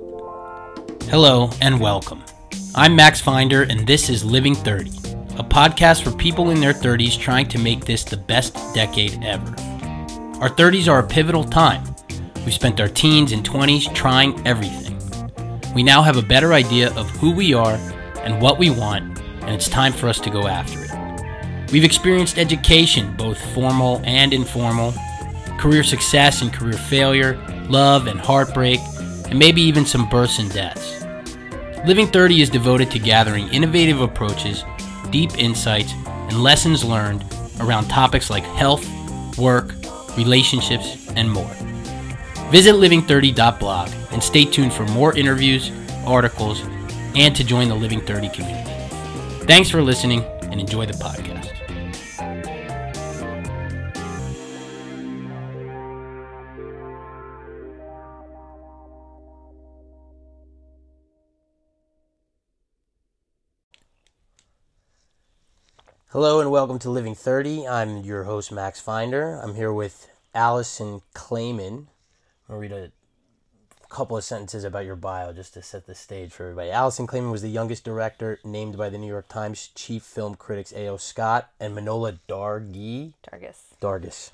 Hello and welcome. I'm Max Finder, and this is Living 30, a podcast for people in their 30s trying to make this the best decade ever. Our 30s are a pivotal time. We spent our teens and 20s trying everything. We now have a better idea of who we are and what we want, and it's time for us to go after it. We've experienced education, both formal and informal, career success and career failure, love and heartbreak, and maybe even some births and deaths. Living 30 is devoted to gathering innovative approaches, deep insights, and lessons learned around topics like health, work, relationships, and more. Visit living30.blog and stay tuned for more interviews, articles, and to join the Living 30 community. Thanks for listening and enjoy the podcast. Hello and welcome to Living 30. I'm your host, Max Finder. I'm here with Alison Klayman. I'm going to read a couple of sentences about your bio just to set the stage for everybody. Alison Klayman was the youngest director named by the New York Times chief film critics A.O. Scott and Manohla Dargis. Dargis. Dargis.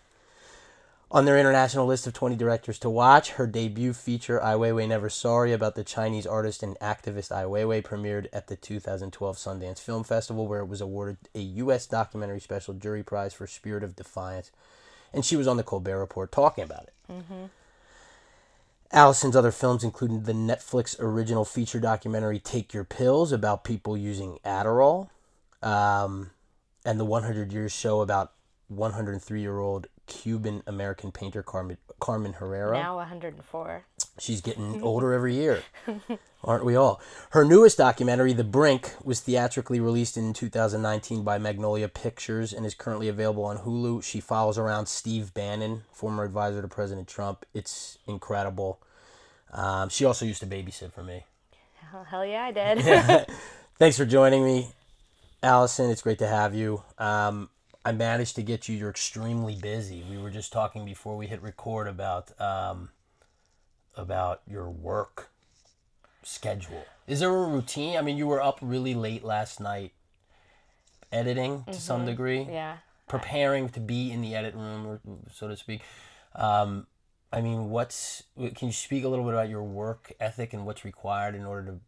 On their international list of 20 directors to watch, her debut feature, Ai Weiwei Never Sorry, about the Chinese artist and activist Ai Weiwei, premiered at the 2012 Sundance Film Festival, where it was awarded a U.S. Documentary Special Jury Prize for Spirit of Defiance. And she was on the Colbert Report talking about it. Mm-hmm. Alison's other films included the Netflix original feature documentary Take Your Pills about people using Adderall, um, and the 100 Years show about 103 year old Cuban American painter Carmen, Carmen Herrera. Now 104. She's getting older every year, aren't we all? Her newest documentary, The Brink, was theatrically released in 2019 by Magnolia Pictures and is currently available on Hulu. She follows around Steve Bannon, former advisor to President Trump. It's incredible. Um, she also used to babysit for me. Hell, hell yeah, I did. Thanks for joining me, Alison. It's great to have you. Um, I managed to get you. You're extremely busy. We were just talking before we hit record about um, about your work schedule. Is there a routine? I mean, you were up really late last night editing to mm-hmm. some degree. Yeah. Preparing to be in the edit room, or so to speak. Um, I mean, what's can you speak a little bit about your work ethic and what's required in order to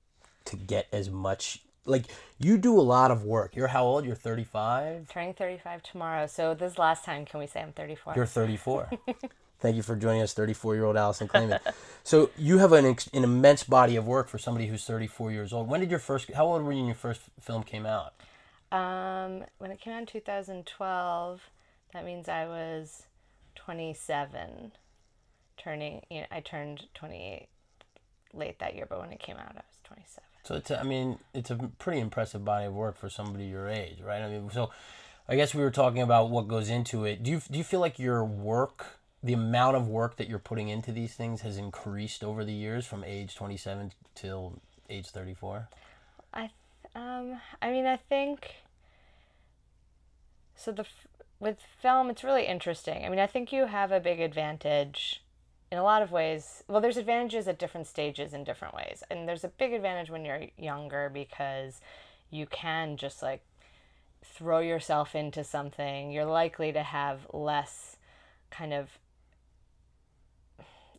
to get as much like you do a lot of work. You're how old? You're 35? Turning 35 tomorrow. So this last time, can we say I'm 34? You're 34. Thank you for joining us, 34 year old Alison Klayman. so you have an, ex- an immense body of work for somebody who's 34 years old. When did your first, how old were you when your first film came out? Um, when it came out in 2012, that means I was 27, turning, you know, I turned 28 late that year, but when it came out, I was 27. So it's I mean it's a pretty impressive body of work for somebody your age, right? I mean, so I guess we were talking about what goes into it. Do you do you feel like your work, the amount of work that you're putting into these things, has increased over the years from age 27 till age 34? I um I mean I think so the with film it's really interesting. I mean I think you have a big advantage in a lot of ways, well, there's advantages at different stages in different ways. And there's a big advantage when you're younger because you can just like throw yourself into something. You're likely to have less kind of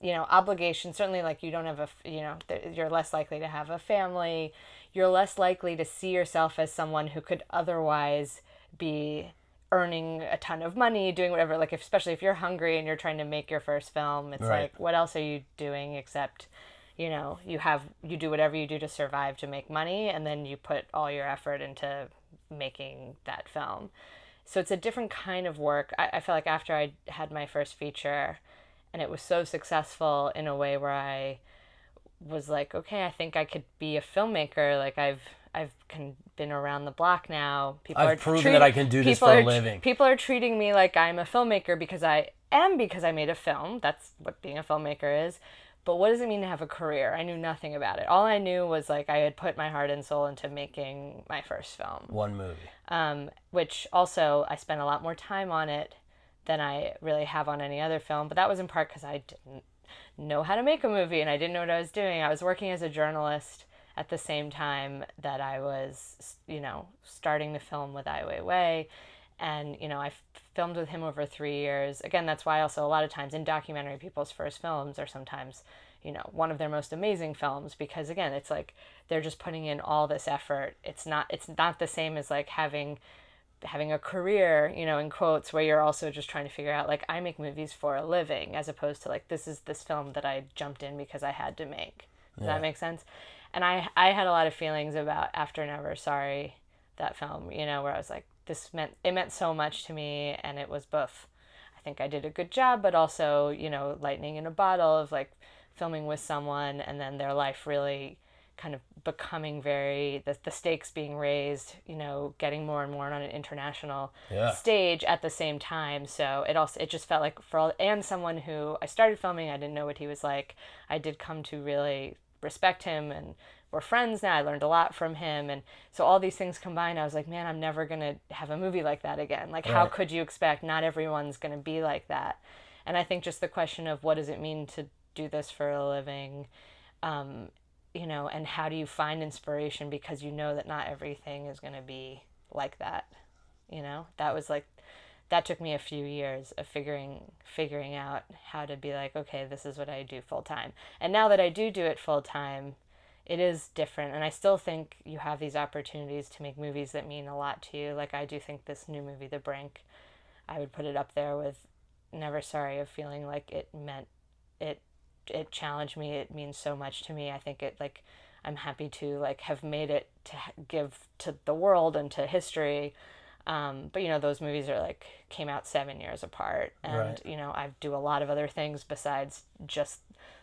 you know obligation certainly like you don't have a you know you're less likely to have a family you're less likely to see yourself as someone who could otherwise be earning a ton of money, doing whatever. Like, if, especially if you're hungry and you're trying to make your first film, it's right. like, what else are you doing except, you know, you have you do whatever you do to survive to make money, and then you put all your effort into making that film. So it's a different kind of work. I, I feel like after I had my first feature, and it was so successful in a way where I was like, okay, I think I could be a filmmaker. Like I've I've can, been around the block now. People I've are proven treat, that I can do this for a living. People are treating me like I'm a filmmaker because I am because I made a film. That's what being a filmmaker is. But what does it mean to have a career? I knew nothing about it. All I knew was like I had put my heart and soul into making my first film. One movie. Um, which also I spent a lot more time on it than I really have on any other film. But that was in part because I didn't know how to make a movie and I didn't know what I was doing. I was working as a journalist at the same time that I was, you know, starting to film with Ai Weiwei. And, you know, I filmed with him over three years. Again, that's why also a lot of times in documentary, people's first films are sometimes, you know, one of their most amazing films because again, it's like they're just putting in all this effort. It's not it's not the same as like having having a career, you know, in quotes, where you're also just trying to figure out like I make movies for a living, as opposed to like this is this film that I jumped in because I had to make. Does yeah. that make sense? And I I had a lot of feelings about After Never Sorry, that film, you know, where I was like, this meant it meant so much to me, and it was both. I think I did a good job, but also, you know, lightning in a bottle of like filming with someone and then their life really kind of becoming very the, the stakes being raised you know getting more and more on an international yeah. stage at the same time so it also it just felt like for all and someone who i started filming i didn't know what he was like i did come to really respect him and we're friends now i learned a lot from him and so all these things combined i was like man i'm never going to have a movie like that again like right. how could you expect not everyone's going to be like that and i think just the question of what does it mean to do this for a living um, you know, and how do you find inspiration because you know that not everything is going to be like that, you know? That was like that took me a few years of figuring figuring out how to be like, okay, this is what I do full time. And now that I do do it full time, it is different and I still think you have these opportunities to make movies that mean a lot to you. Like I do think this new movie The Brink, I would put it up there with Never Sorry of feeling like it meant it it challenged me. It means so much to me. I think it like I'm happy to like have made it to give to the world and to history. Um, but you know those movies are like came out seven years apart, and right. you know I do a lot of other things besides just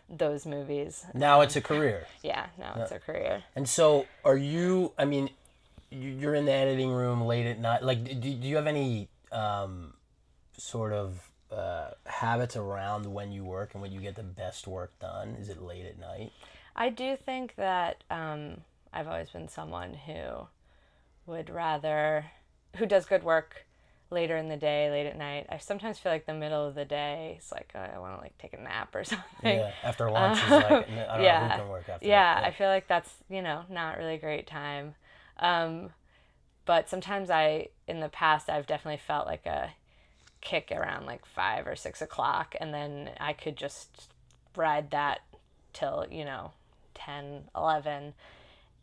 those movies. Now um, it's a career. Yeah, now yeah. it's a career. And so, are you? I mean, you're in the editing room late at night. Like, do, do you have any um, sort of uh, habits around when you work and when you get the best work done? Is it late at night? I do think that um, I've always been someone who would rather, who does good work later in the day, late at night. I sometimes feel like the middle of the day it's like oh, I want to like take a nap or something. Yeah, after lunch is like I don't yeah. know who can work after. Yeah, yeah, I feel like that's you know not really a great time. Um, but sometimes I, in the past, I've definitely felt like a kick around like five or six o'clock, and then I could just ride that till you know 10, 11.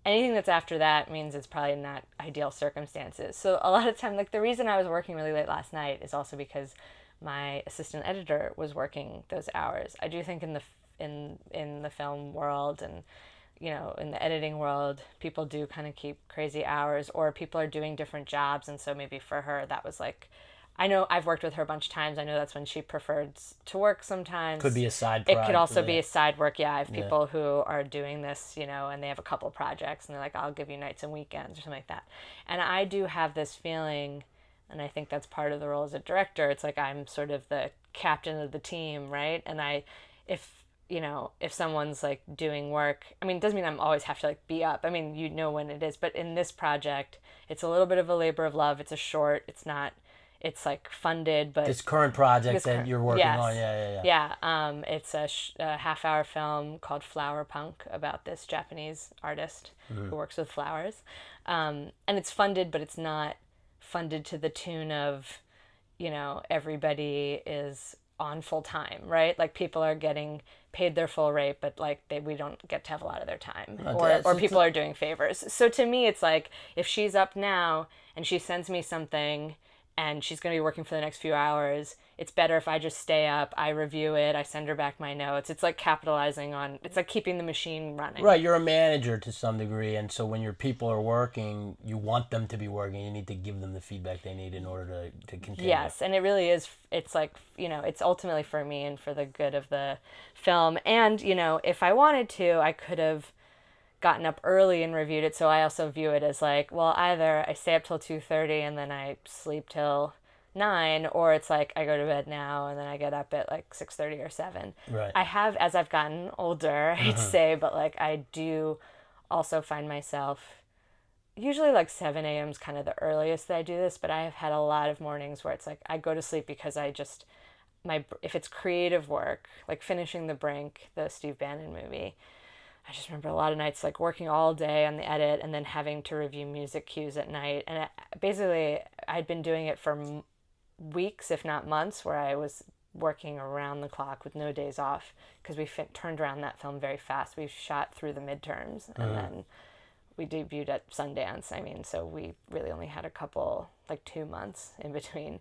Anything that's after that means it's probably not ideal circumstances. So a lot of time, like the reason I was working really late last night is also because my assistant editor was working those hours. I do think in the in in the film world and you know in the editing world people do kind of keep crazy hours or people are doing different jobs and so maybe for her that was like I know I've worked with her a bunch of times. I know that's when she prefers to work sometimes. Could be a side It could also be a side work. Yeah, I have people yeah. who are doing this, you know, and they have a couple projects and they're like, I'll give you nights and weekends or something like that. And I do have this feeling, and I think that's part of the role as a director. It's like I'm sort of the captain of the team, right? And I, if, you know, if someone's like doing work, I mean, it doesn't mean I'm always have to like be up. I mean, you know when it is, but in this project, it's a little bit of a labor of love. It's a short, it's not it's like funded, but this current project this that you're working yes. on, yeah, yeah, yeah. Yeah, um, it's a, sh- a half-hour film called Flower Punk about this Japanese artist mm-hmm. who works with flowers, um, and it's funded, but it's not funded to the tune of, you know, everybody is on full time, right? Like people are getting paid their full rate, but like they we don't get to have a lot of their time, or or people are doing favors. So to me, it's like if she's up now and she sends me something and she's going to be working for the next few hours. It's better if I just stay up, I review it, I send her back my notes. It's like capitalizing on, it's like keeping the machine running. Right, you're a manager to some degree, and so when your people are working, you want them to be working. You need to give them the feedback they need in order to, to continue. Yes, and it really is, it's like, you know, it's ultimately for me and for the good of the film. And, you know, if I wanted to, I could have gotten up early and reviewed it so i also view it as like well either i stay up till 2.30 and then i sleep till 9 or it's like i go to bed now and then i get up at like 6.30 or 7 right i have as i've gotten older i'd uh-huh. say but like i do also find myself usually like 7 a.m. is kind of the earliest that i do this but i have had a lot of mornings where it's like i go to sleep because i just my if it's creative work, like finishing The Brink, the Steve Bannon movie, I just remember a lot of nights like working all day on the edit and then having to review music cues at night. And it, basically, I'd been doing it for m- weeks, if not months, where I was working around the clock with no days off because we fit, turned around that film very fast. We shot through the midterms and Uh-huh. then we debuted at Sundance. I mean, so we really only had a couple, like two months in between.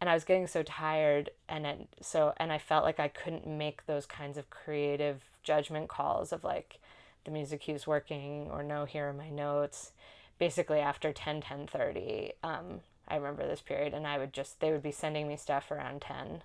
And I was getting so tired, and it, so and I felt like I couldn't make those kinds of creative judgment calls of like the music cues working or no, here are my notes. Basically, after 10, 10 30, um, I remember this period, and I would just they would be sending me stuff around 10,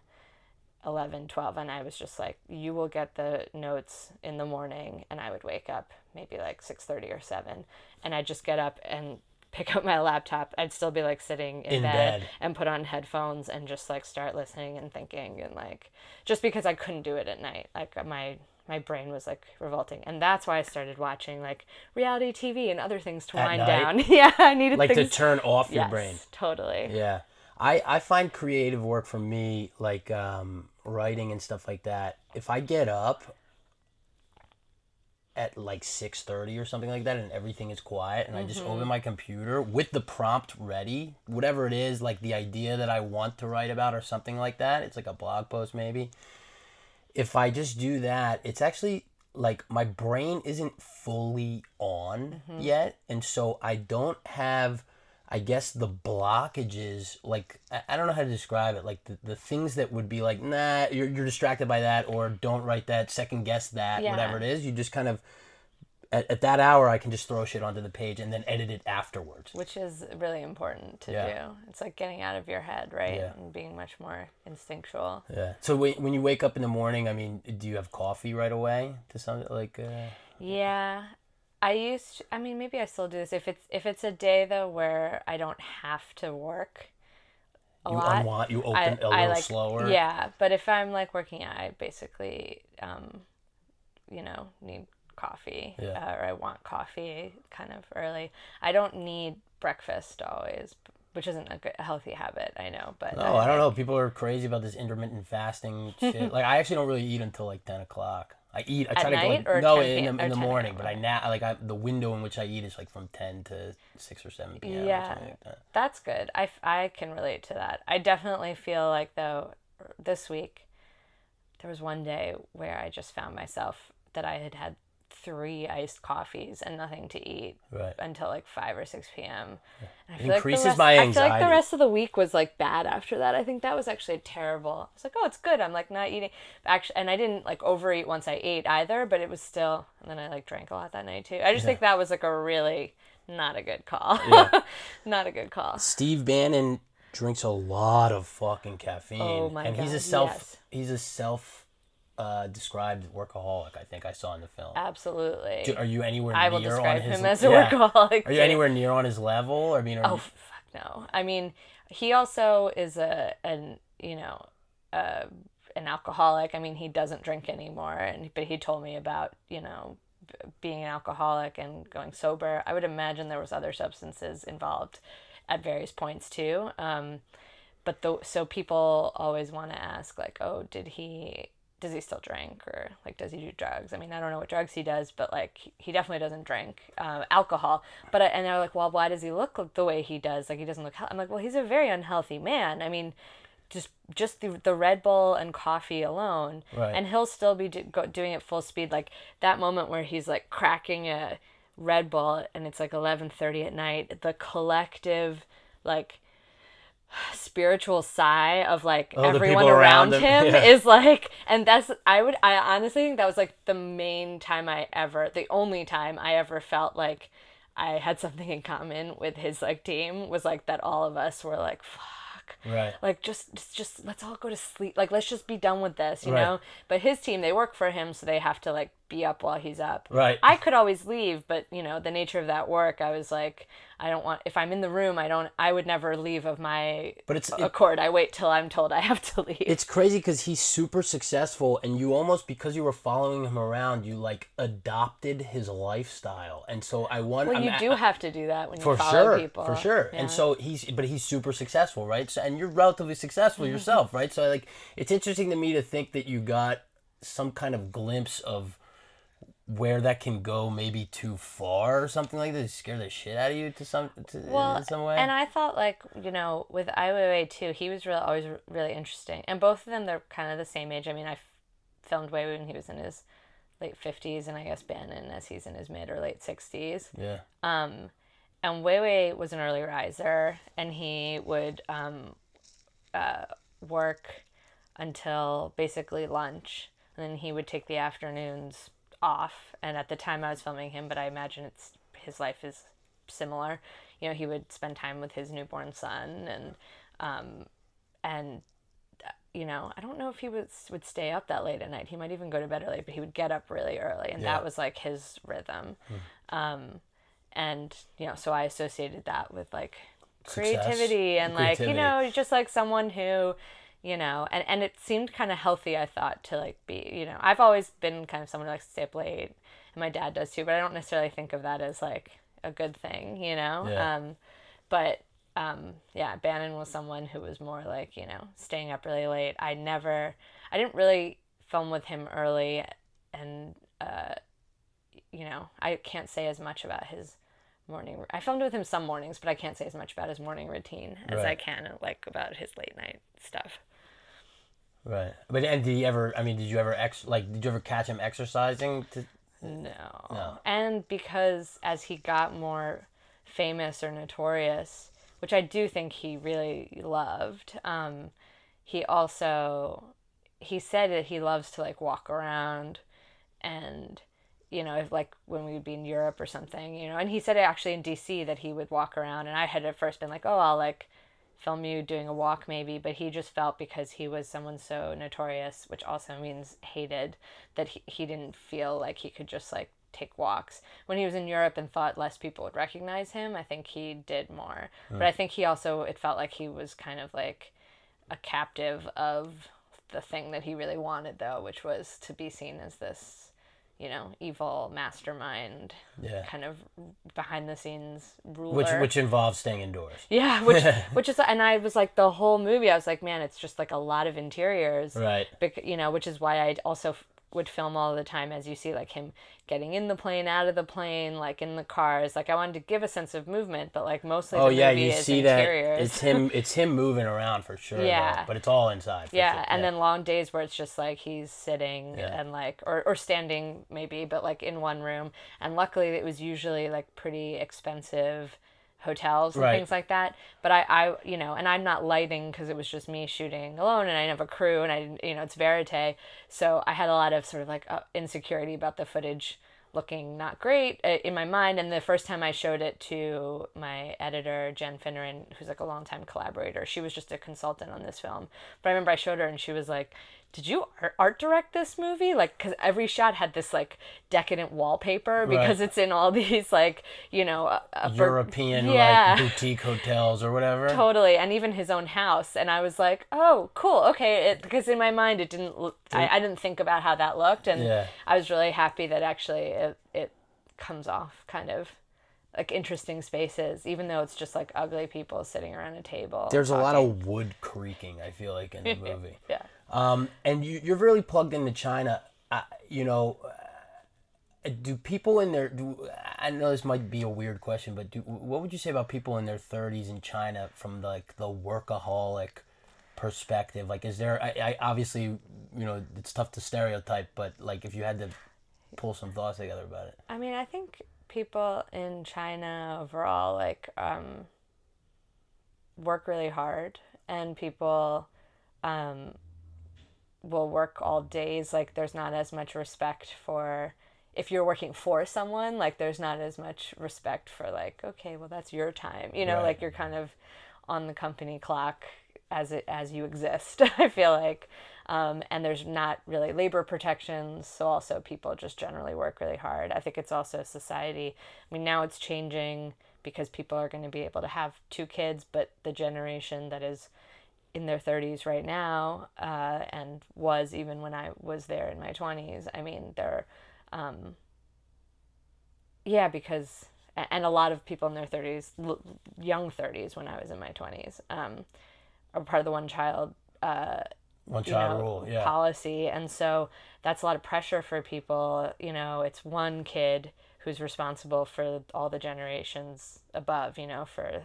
11, 12, and I was just like, you will get the notes in the morning, and I would wake up maybe like 6.30 or 7, and I'd just get up and pick up my laptop. I'd still be like sitting in, In bed, bed. and put on headphones and just like start listening and thinking and like just because I couldn't do it at night. Like my my brain was like revolting. And that's why I started watching like reality TV and other things to At wind night? down. yeah, I needed like to turn off your yes, brain. Totally. Yeah. I, I find creative work for me, like um, writing and stuff like that. If I get up at like 6.30 or something like that and everything is quiet and I just open mm-hmm. my computer with the prompt ready, whatever it is, like the idea that I want to write about or something like that, it's like a blog post maybe. If I just do that, it's actually like my brain isn't fully on mm-hmm. yet and so I don't have I guess the blockages, like I, don't know how to describe it, like the, the things that would be like, nah, you're, you're distracted by that, or don't write that, second guess that, Yeah. whatever it is. You just kind of at, at that hour, I can just throw shit onto the page and then edit it afterwards. Which is really important to Yeah. do. It's like getting out of your head, right? Yeah. And being much more instinctual. Yeah. So when, when you wake up in the morning, I mean, do you have coffee right away? To some like, uh, Yeah. I used to, I mean maybe I still do this if it's if it's a day though where I don't have to work a you lot. unwind, you open I, a little I like slower. Yeah, but if I'm like working out, I basically um, you know, need coffee Yeah. uh, or I want coffee kind of early. I don't need breakfast always, which isn't a, good, a healthy habit, I know, but No, I don't know. People are crazy about this intermittent fasting shit. like I actually don't really eat until like ten o'clock. I eat. I try to night go. or no, 10 in p.m. the, in the 10 morning. But I now like I, the window in which I eat is like from ten to six or seven p.m. Or Yeah. something like that. That's good. I, f- I can relate to that. I definitely feel like, though, this week, there was one day where I just found myself that I had had three iced coffees and nothing to eat Right. until like 5 or 6 p.m. And I It feel like the increases rest- my I feel like the rest of the week was like bad after that. I think that was actually terrible. I was like, oh, it's good. I'm like not eating. Actually, and I didn't like overeat once I ate either, but it was still. And then I like drank a lot that night too. I just think that was like a really not a good call. not a good call. Steve Bannon drinks a lot of fucking caffeine. Oh my and he's a God, self. yes. He's a self. Uh, described workaholic. I think I saw in the film. Absolutely. Do- Are you anywhere I will near on his? him as a yeah. workaholic. Are you anywhere near on his level? I mean, Oh you, fuck no. I mean, he also is a an you know, uh, an alcoholic. I mean, he doesn't drink anymore, and but he told me about you know b- being an alcoholic and going sober. I would imagine there was other substances involved at various points too. Um, but the so people always want to ask like, oh, did he? Does he still drink or like does he do drugs? I mean, I don't know what drugs he does, but like he definitely doesn't drink uh, alcohol. But I, and they're like, well, why does he look the way he does? Like he doesn't look. hea-" I'm like, well, he's a very unhealthy man. I mean, just just the, the Red Bull and coffee alone, Right. and he'll still be do, go, doing it full speed. Like that moment where he's like cracking a Red Bull and it's like 11:30 at night. The collective like spiritual sigh of like Oh, everyone around, around him, him yeah. is like and that's I would I honestly think that was like the main time I ever the only time I ever felt like I had something in common with his like team was like that all of us were like fuck right. like just just just let's all go to sleep like let's just be done with this you Right. know but his team they work for him so they have to like be up while he's up. Right. I could always leave, but you know, the nature of that work, I was like, I don't want if I'm in the room, I don't I would never leave of my But it's- it- accord. I wait till I'm told I have to leave. It's crazy because he's super successful, and you almost because you were following him around, you like adopted his lifestyle, and so I want. well, I'm you a- do have to do that when you follow sure, people. for sure. Yeah. And so he's, but he's super successful, right? So, and you're relatively successful Mm-hmm. yourself, right? So like, it's interesting to me to think that you got some kind of glimpse of where that can go, maybe too far or something like that. Scare the shit out of you to some, to, well, in some way. and I thought like you know with Ai Weiwei too, he was really always really interesting, and both of them they're kind of the same age. I mean, I f- filmed Weiwei when he was in his late fifties, and I guess Bannon as he's in his mid or late sixties. yeah, Um, and Weiwei was an early riser, and he would um, uh, work until basically lunch, and then he would take the afternoons off. And at the time, I was filming him, but I imagine it's his life is similar. You know, he would spend time with his newborn son, and um, and uh, you know, I don't know if he was would stay up that late at night. He might even go to bed early, but he would get up really early, and Yeah. that was like his rhythm. Um, and you know, so I associated that with like Success, creativity and like you know, just like someone who, you know, and and it seemed kind of healthy. I thought to like be, you know, I've always been kind of someone who likes to stay up late, and my dad does too. But I don't necessarily think of that as like a good thing, you know. Yeah. Um, but um, yeah, Bannon was someone who was more like, you know, staying up really late. I never, I didn't really film with him early, and, uh, you know, I can't say as much about his morning. I filmed with him some mornings, but I can't say as much about his morning routine as I can, like, about his late night stuff. Right. But and did he ever? I mean, did you ever ex like? Did you ever catch him exercising? To, No. No. And because as he got more famous or notorious, which I do think he really loved, um, he also he said that he loves to like walk around and you know, if like when we would be in Europe or something, you know, and he said actually in DC that he would walk around and I had at first been like, Oh, I'll like film you doing a walk maybe, but he just felt because he was someone so notorious, which also means hated, that he, he didn't feel like he could just like take walks. When he was in Europe and thought less people would recognize him, I think he did more. But I think he also it felt like he was kind of like a captive of the thing that he really wanted though, which was to be seen as this you know, evil mastermind, Yeah. kind of behind the scenes ruler. which which involves staying indoors. Yeah, which which is and I was like the whole movie I was like, man, it's just like a lot of interiors. Right. Bec- you know, which is why I also would film all the time as you see like him getting in the plane, out of the plane, like in the cars. Like I wanted to give a sense of movement, but like mostly Oh the yeah, you is see that it's him. It's him moving around for sure. though, Yeah. but it's all inside. yeah, sure, and then long days where it's just like he's sitting Yeah. and like or, or standing maybe, but like in one room. And luckily it was usually like pretty expensive hotels and Right. things like that. But I, I you know, and I'm not lighting because it was just me shooting alone and I didn't have a crew and I didn't, you know, it's verite. So I had a lot of sort of like uh, insecurity about the footage looking not great uh, in my mind. And the first time I showed it to my editor, Jen Fineran, who's like a longtime collaborator, she was just a consultant on this film. But I remember I showed her and she was like, did you art- art direct this movie? Like, because every shot had this like decadent wallpaper because Right. it's in all these like, you know, uh, upper- European Yeah. like boutique hotels or whatever. totally and even his own house and i was like oh cool okay because in my mind it didn't look I, I didn't think about how that looked and Yeah. i was really happy that actually it, it comes off kind of like interesting spaces even though it's just like ugly people sitting around a table There's a lot of wood creaking. I feel like in the movie. yeah Um, and you, you're really plugged into China. Uh, you know, uh, do people in their do I know this might be a weird question, but do what would you say about people in their 30s in China from like the workaholic perspective? Like, is there? I, I obviously, you know, it's tough to stereotype, but like if you had to pull some thoughts together about it. I mean, I think people in China overall like um, work really hard, and people um, will work all days. Like, there's not as much respect for if you're working for someone. Like, there's not as much respect for like, okay, well, that's your time. You know, Right. like you're kind of on the company clock as it as you exist. I feel like. Um, and there's not really labor protections, so also people just generally work really hard. I think it's also society. I mean, now it's changing because people are going to be able to have two kids, but the generation that is in their 30s right now uh, and was even when I was there in my 20s, I mean, they're, um, yeah, because, and a lot of people in their 30s, young 30s when I was in my 20s, um, are part of the one child uh, one child know, rule yeah. policy. And so that's a lot of pressure for people. You know it's one kid who's responsible for all the generations above you know for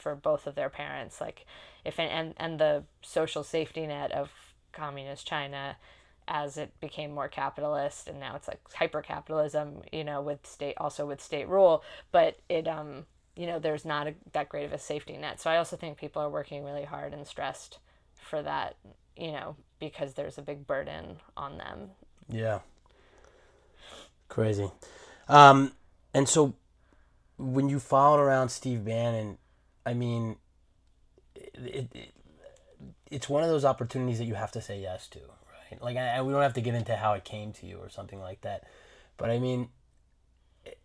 for both of their parents like if and and the social safety net of communist china as it became more capitalist and now it's like hyper capitalism you know with state also with state rule but it um you know there's not a, that great of a safety net so i also think people are working really hard and stressed for that you know, because there's a big burden on them. Yeah. Crazy. Um, and so when you followed around Steve Bannon, I mean, it, it, it's one of those opportunities that you have to say yes to, right? Like, I, we don't have to get into how it came to you or something like that, but I mean,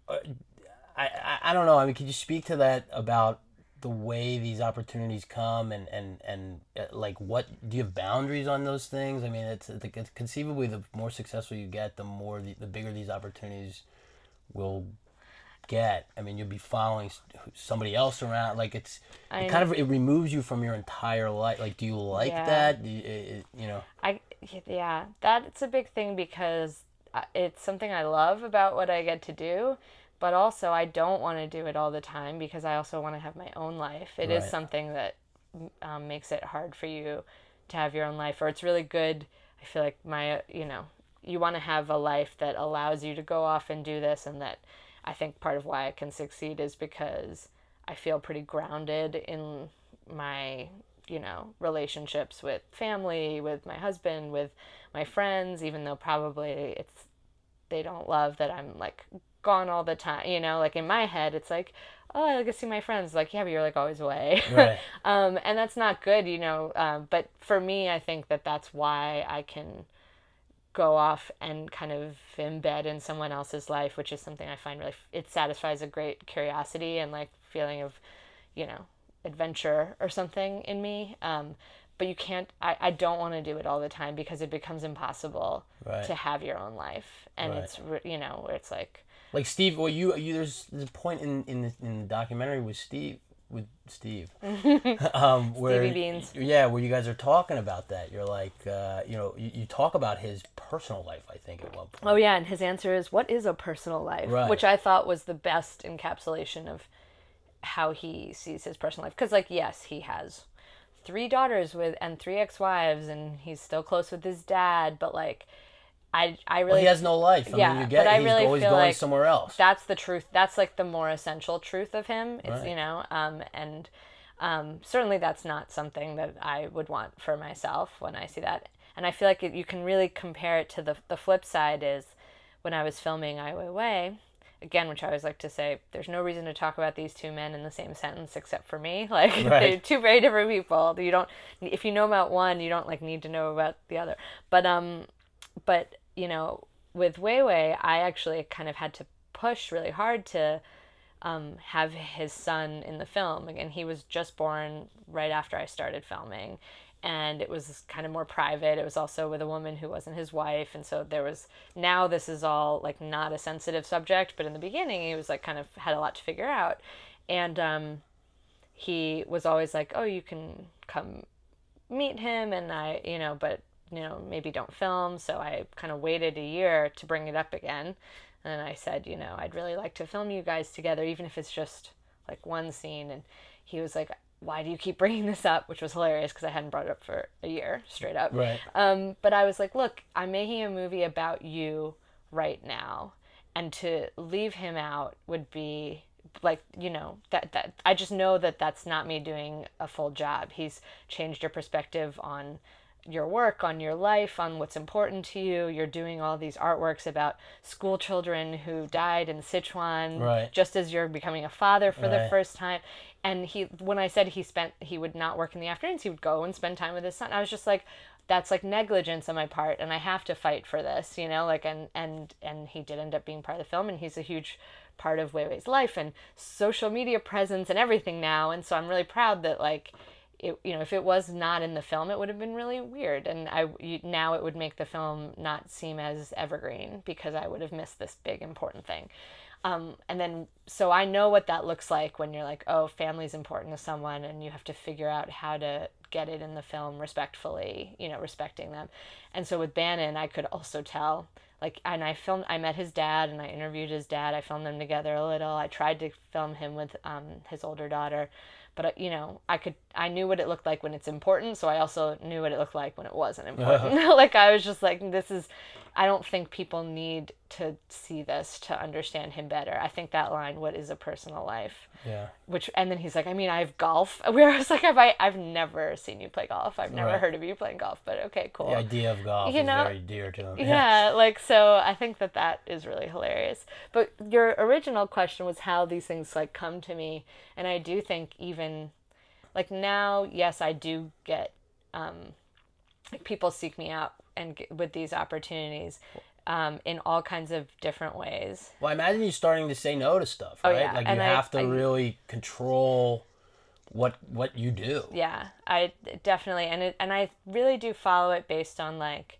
I, I, I don't know. I mean, could you speak to that about the way these opportunities come and and and uh, like what do you have boundaries on those things i mean it's, it's conceivably the more successful you get the more the, the bigger these opportunities will get i mean you'll be following somebody else around like it's it kind of it removes you from your entire life like do you like yeah. that you, it, you know i yeah that's a big thing because uh, it's something i love about what i get to do but also I don't want to do it all the time because I also want to have my own life. It right. is something that um, makes it hard for you to have your own life, or it's really good. I feel like my, you know, you want to have a life that allows you to go off and do this, and that I think part of why I can succeed is because I feel pretty grounded in my, you know, relationships with family, with my husband, with my friends, even though probably it's they don't love that I'm like gone all the time. You know, like in my head, it's like, oh, I like to see my friends. Like, yeah, but you're like always away. Right. um, and that's not good, you know. Um, but for me, I think that that's why I can go off and kind of embed in someone else's life, which is something I find really, it satisfies a great curiosity and like feeling of, you know, adventure or something in me. Um, but you can't I, I don't want to do it all the time because it becomes impossible right. to have your own life and right. it's you know it's like like Steve, well, you, you there's, there's a point in in the, in the documentary with Steve with Steve, um, where Stevie Beans. yeah, where you guys are talking about that. You're like, uh, you know, you, you, talk about his personal life. I think at one point. Oh yeah, and his answer is, "What is a personal life?" Right. Which I thought was the best encapsulation of how he sees his personal life. Because like, yes, he has three daughters with and three ex-wives, and he's still close with his dad, but like I I really well, he has no life. I yeah, mean, you get but I really always feel going like somewhere else. That's the truth. That's like the more essential truth of him. It's right. you know, um, and um, certainly that's not something that I would want for myself when I see that. And I feel like it, you can really compare it to the the flip side is when I was filming Ai Weiwei, again, which I always like to say, there's no reason to talk about these two men in the same sentence except for me. Like right. they're two very different people. You don't, if you know about one, you don't like need to know about the other. But um, but you know, with Weiwei, I actually kind of had to push really hard to um, have his son in the film. Again, he was just born right after I started filming. And it was kind of more private. It was also with a woman who wasn't his wife. And so there was, now this is all like not a sensitive subject, but in the beginning, he was like kind of had a lot to figure out. And um, he was always like, oh, you can come meet him. And I, you know, but you know, maybe don't film. So I kind of waited a year to bring it up again. And I said, you know, I'd really like to film you guys together, even if it's just like one scene. And he was like, why do you keep bringing this up? Which was hilarious because I hadn't brought it up for a year straight up. Right. Um, but I was like, look, I'm making a movie about you right now. And to leave him out would be like you know that that I just know that that's not me doing a full job. He's changed your perspective on your work, on your life, on what's important to you. You're doing all these artworks about school children who died in Sichuan, right. just as you're becoming a father for right. the first time. And he, when I said he spent, he would not work in the afternoons, he would go and spend time with his son. I was just like, that's like negligence on my part and I have to fight for this, you know, like and and and he did end up being part of the film and he's a huge part of Weiwei's life and social media presence and everything now and so I'm really proud that like it you know if it was not in the film it would have been really weird and I you, now it would make the film not seem as evergreen because I would have missed this big important thing. Um, and then so I know what that looks like when you're like, oh, family's important to someone, and you have to figure out how to get it in the film respectfully, you know, respecting them. And so with Bannon, I could also tell, like, and I filmed, I met his dad, and I interviewed his dad. I filmed them together a little. I tried to film him with um, his older daughter, but uh, you know, I could, I knew what it looked like when it's important, so I also knew what it looked like when it wasn't important. like I was just like, this is I don't think people need to see this to understand him better. I think that line, "What is a personal life?" Yeah. Which and then he's like, "I mean, I have golf." Where I was like, "Have I? I've never seen you play golf. I've never Right. heard of you playing golf." But okay, cool. The idea of golf You is know, very dear to him. yeah, like so. I think that that is really hilarious. But your original question was how these things like come to me, and I do think even like now, yes, I do get um, like people seek me out and with these opportunities um, in all kinds of different ways. Well, I imagine you're starting to say no to stuff, Oh, right? yeah, Like you I- have to I- really control what what you do. Yeah, I definitely and it and I really do follow it based on like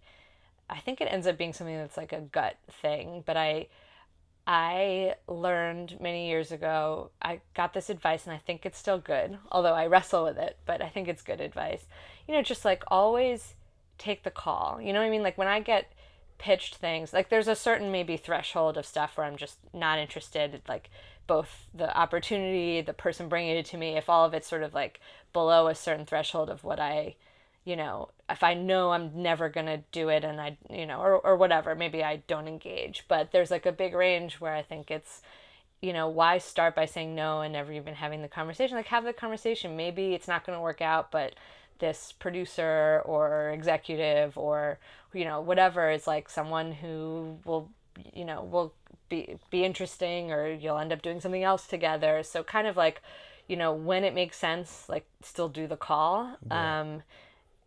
I think it ends up being something that's like a gut thing, but I I learned many years ago. I got this advice and I think it's still good, although I wrestle with it, but I think it's good advice. You know, just like always take the call. You know what I mean? Like when I get pitched things, like there's a certain maybe threshold of stuff where I'm just not interested, like both the opportunity, the person bringing it to me, if all of it's sort of like below a certain threshold of what I you know, if I know I'm never going to do it and I, you know, or, or whatever, maybe I don't engage. But there's like a big range where I think it's, you know, why start by saying no and never even having the conversation? Like, have the conversation. Maybe it's not going to work out, but this producer or executive or, you know, whatever is like someone who will, you know, will be, be interesting or you'll end up doing something else together. So, kind of like, you know, when it makes sense, like, still do the call. Um,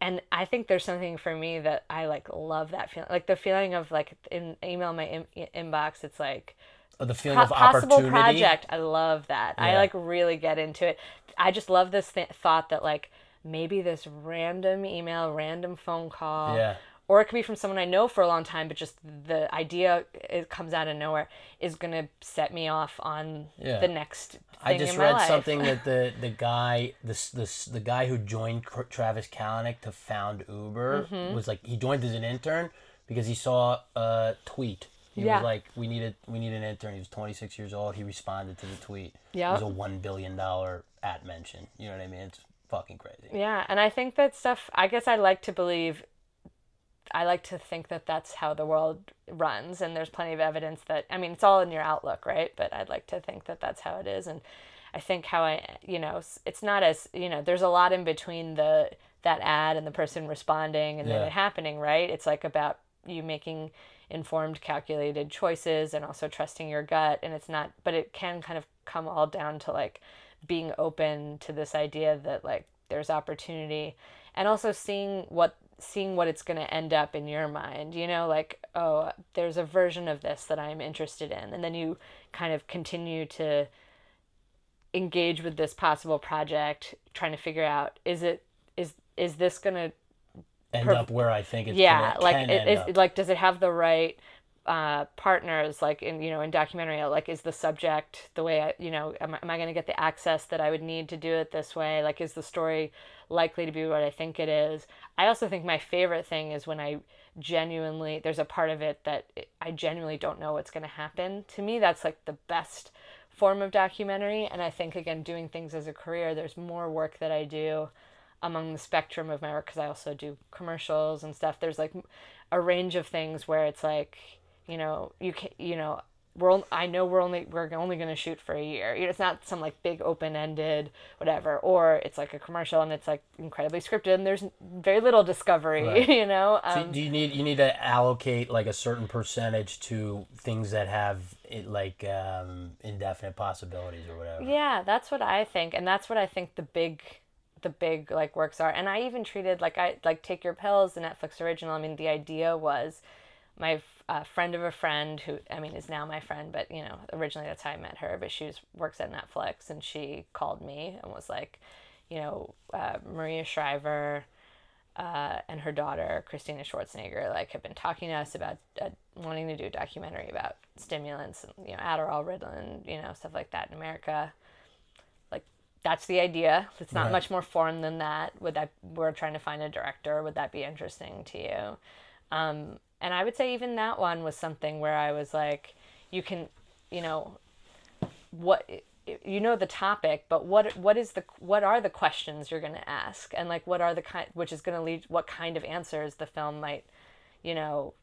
and I think there's something for me that I like love that feeling, like the feeling of like in email my in, inbox. It's like Or the feeling po- of possible opportunity. project. I love that. I like really get into it. I just love this th- thought that like maybe this random email, random phone call, Yeah. or it could be from someone I know for a long time, but just the idea it comes out of nowhere is gonna set me off on Yeah. the next thing I just in my read life. something that the the guy this this the guy who joined Travis Kalanick to found Uber Mm-hmm. was like he joined as an intern because he saw a tweet. He Yeah. was like, "We needed we need an intern." He was 26 years old. He responded to the tweet. Yeah, It was a one billion dollar at mention. You know what I mean? It's fucking crazy. Yeah, and I think that stuff. I guess I like to believe. I like to think that that's how the world runs, and there's plenty of evidence that. I mean, it's all in your outlook, right? But I'd like to think that that's how it is, and I think how I, you know, it's not as you know. There's a lot in between the that ad and the person responding and then it happening, right? It's like about you making informed, calculated choices and also trusting your gut, and it's not. But it can kind of come all down to like being open to this idea that like there's opportunity and also seeing what seeing what it's going to end up in your mind you know like oh there's a version of this that i'm interested in. And then you kind of continue to engage with this possible project trying to figure out is it is is this going to End Perf- up where I think it's yeah like it, is like does it have the right uh, partners like in you know in documentary like is the subject the way I you know am, am I going to get the access that I would need to do it this way? Like is the story likely to be what I think it is? I also think my favorite thing is when I genuinely there's a part of it that I genuinely don't know what's going to happen. To me that's like the best form of documentary and I think again doing things as a career there's more work that I do among the spectrum of my work because I also do commercials and stuff. There's like a range of things where it's like, you know, you can, you know, we're on, I know we're only we're only going to shoot for a year. You know, it's not some like big open ended whatever, or it's like a commercial and it's like incredibly scripted and there's very little discovery. Right. You know, So um, do you need you need to allocate like a certain percentage to things that have it like um, indefinite possibilities or whatever? Yeah, that's what I think, and that's what I think the big the big like works are. And I even treated like I like Take Your Pills, the Netflix original. I mean, the idea was my uh, friend of a friend who I mean is now my friend, but you know originally that's how I met her. But she was, works at Netflix, and she called me and was like, you know, uh, Maria Shriver. Uh, and her daughter Christina Schwarzenegger like have been talking to us about uh, wanting to do a documentary about stimulants and you know Adderall, Ritalin, you know stuff like that in America Like that's the idea. It's not right. much more foreign than that. Would that we're trying to find a director? Would that be interesting to you? Um, and I would say even that one was something where I was like, you can, you know, what you know the topic, but what what is the what are the questions you're going to ask, and like what are the kind which is going to lead what kind of answers the film might, you know,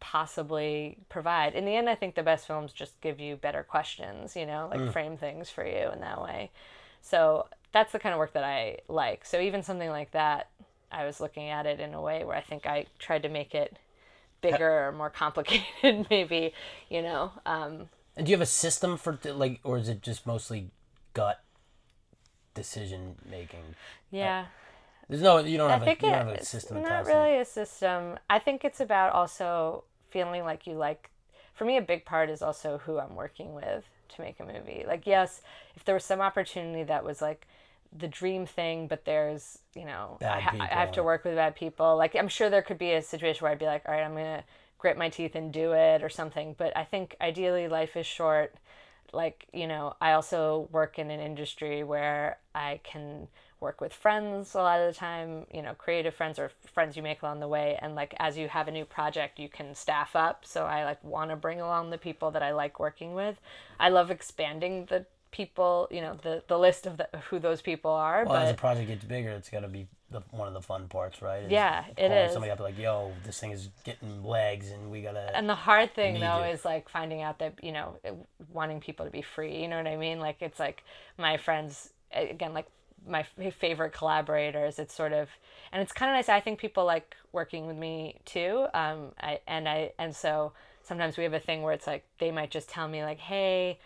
possibly provide. In the end, I think the best films just give you better questions, you know, like mm. frame things for you in that way. So that's the kind of work that I like. So even something like that, I was looking at it in a way where I think I tried to make it bigger or more complicated, maybe, you know. Um, and do you have a system for like, or is it just mostly gut decision making? Yeah. there's no, you don't have, a, you don't have a system. Not really a system. I think it's about also feeling like you like. For me, a big part is also who I'm working with to make a movie. Like, yes, if there was some opportunity that was like the dream thing, but there's, you know, I, ha- I, have to work with bad people. Like, I'm sure there could be a situation where I'd be like, all right, I'm going to grit my teeth and do it or something. But I think ideally life is short. Like, you know, I also work in an industry where I can work with friends a lot of the time, you know, creative friends or friends you make along the way. And like as you have a new project, you can staff up. So I like want to bring along the people that I like working with. I love expanding the people, you know, the the list of the, who those people are. Well, but, as the project gets bigger, it's going to be the, one of the fun parts, right? Is yeah, it is. Somebody up like, yo, this thing is getting legs, and we gotta. And the hard thing though is like finding out that you know wanting people to be free. You know what I mean? Like it's like my friends again, like my favorite collaborators. It's sort of, and it's kind of nice. I think people like working with me too. Um, I, and I, and so sometimes we have a thing where it's like, they might just tell me like, Hey,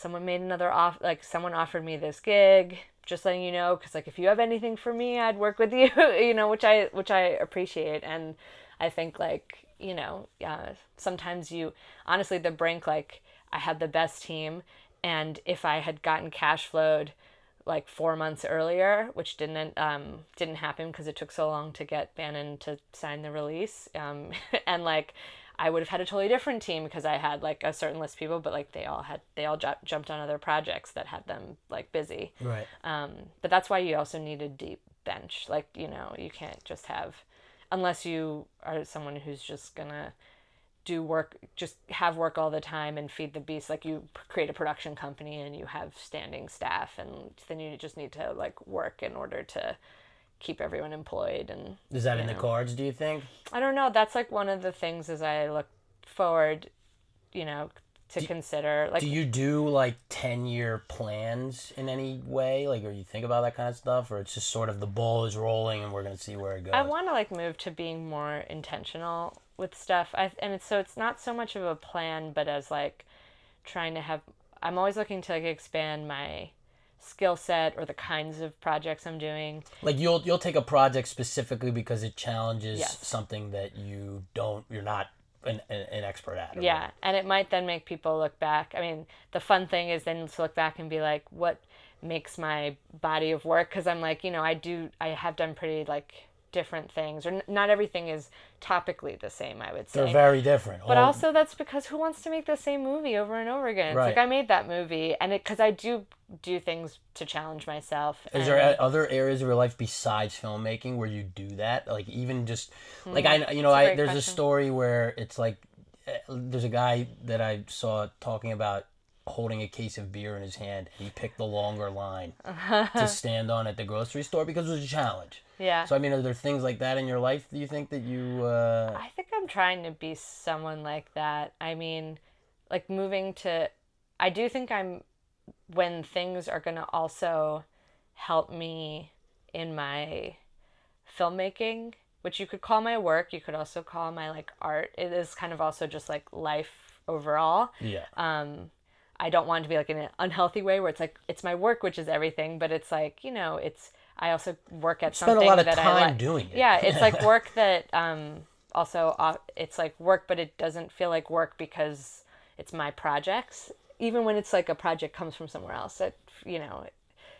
someone made another off, like someone offered me this gig, just letting you know. Cause like, if you have anything for me, I'd work with you, you know, which I, which I appreciate. And I think like, you know, sometimes you, honestly, the brink, like I had the best team. And if I had gotten cash flowed, like four months earlier, which didn't um, didn't happen because it took so long to get Bannon to sign the release. Um, and like I would have had a totally different team because I had like a certain list of people, but like they all had they all ju- jumped on other projects that had them like busy. Right. Um, but that's why you also need a deep bench. Like you know you can't just have unless you are someone who's just gonna do work just have work all the time and feed the beast like you create a production company and you have standing staff and then you just need to like work in order to keep everyone employed and is that in know. the cards do you think i don't know that's like one of the things as i look forward you know to do, consider like do you do like 10 year plans in any way like or you think about that kind of stuff or it's just sort of the ball is rolling and we're going to see where it goes i want to like move to being more intentional with stuff. I and it's so it's not so much of a plan, but as like trying to have. I'm always looking to like expand my skill set or the kinds of projects I'm doing. Like you'll you'll take a project specifically because it challenges yes. something that you don't you're not an, an expert at. Yeah, and it might then make people look back. I mean, the fun thing is then to look back and be like, what makes my body of work? Because I'm like, you know, I do I have done pretty like different things or n- not everything is topically the same i would say. they're very different. But All... also that's because who wants to make the same movie over and over again? Right. it's like i made that movie and it because i do do things to challenge myself is there other areas of your life besides filmmaking where you do that? Like even just mm, like i you know i there's question. a story where it's like eh, there's a guy that i saw talking about holding a case of beer in his hand. He picked the longer line to stand on at the grocery store because it was a challenge. Yeah. So I mean, are there things like that in your life? Do you think that you? Uh... I think I'm trying to be someone like that. I mean, like moving to, I do think I'm, when things are gonna also help me in my filmmaking, which you could call my work. You could also call my like art. It is kind of also just like life overall. Yeah. Um, I don't want to be like in an unhealthy way where it's like it's my work which is everything, but it's like you know it's I also work at Spend a something lot of that I time like. doing it. Yeah, it's like work that um also uh, it's like work, but it doesn't feel like work because it's my projects. Even when it's like a project comes from somewhere else, it you know,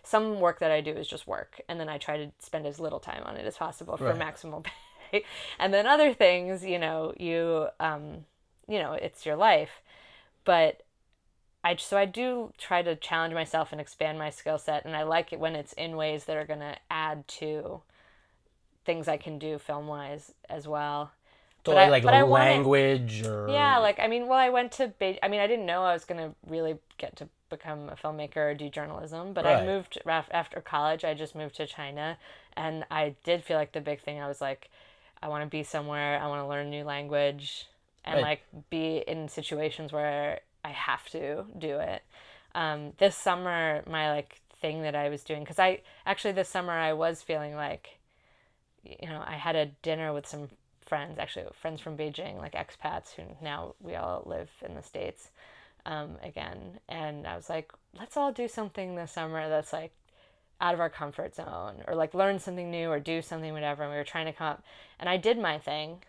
some work that I do is just work, and then I try to spend as little time on it as possible for Right. maximal pay. and then other things, you know, you um, you know, it's your life, but I so I do try to challenge myself and expand my skill set, and I like it when it's in ways that are going to add to things I can do film wise as well. So But like I language or Yeah, like I mean, well, I went to Be- I mean, I didn't know I was gonna really get to become a filmmaker or do journalism, but I moved after college. I just moved to China, and I did feel like the big thing. I was like, I want to be somewhere. I want to learn a new language, and Right. like be in situations where I have to do it. Um, this summer, my like thing that I was doing, because I actually this summer I was feeling like you know, I had a dinner with some friends, actually friends from Beijing, like expats who now we all live in the States um, again. And I was like, let's all do something this summer that's like out of our comfort zone or like learn something new or do something, whatever. And we were trying to come up. And I did my thing,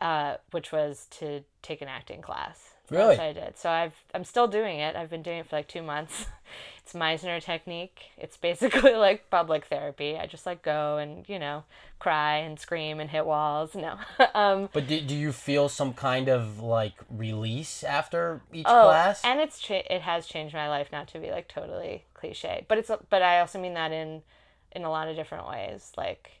uh, which was to take an acting class. Really? I did. So I've I'm still doing it. I've been doing it for like two months. it's Meisner technique. It's basically like public therapy. I just like go and you know cry and scream and hit walls. No. um, But do, do you feel some kind of like release after each oh, class? and it's cha- it has changed my life. Not to be like totally cliche, but it's but I also mean that in in a lot of different ways. Like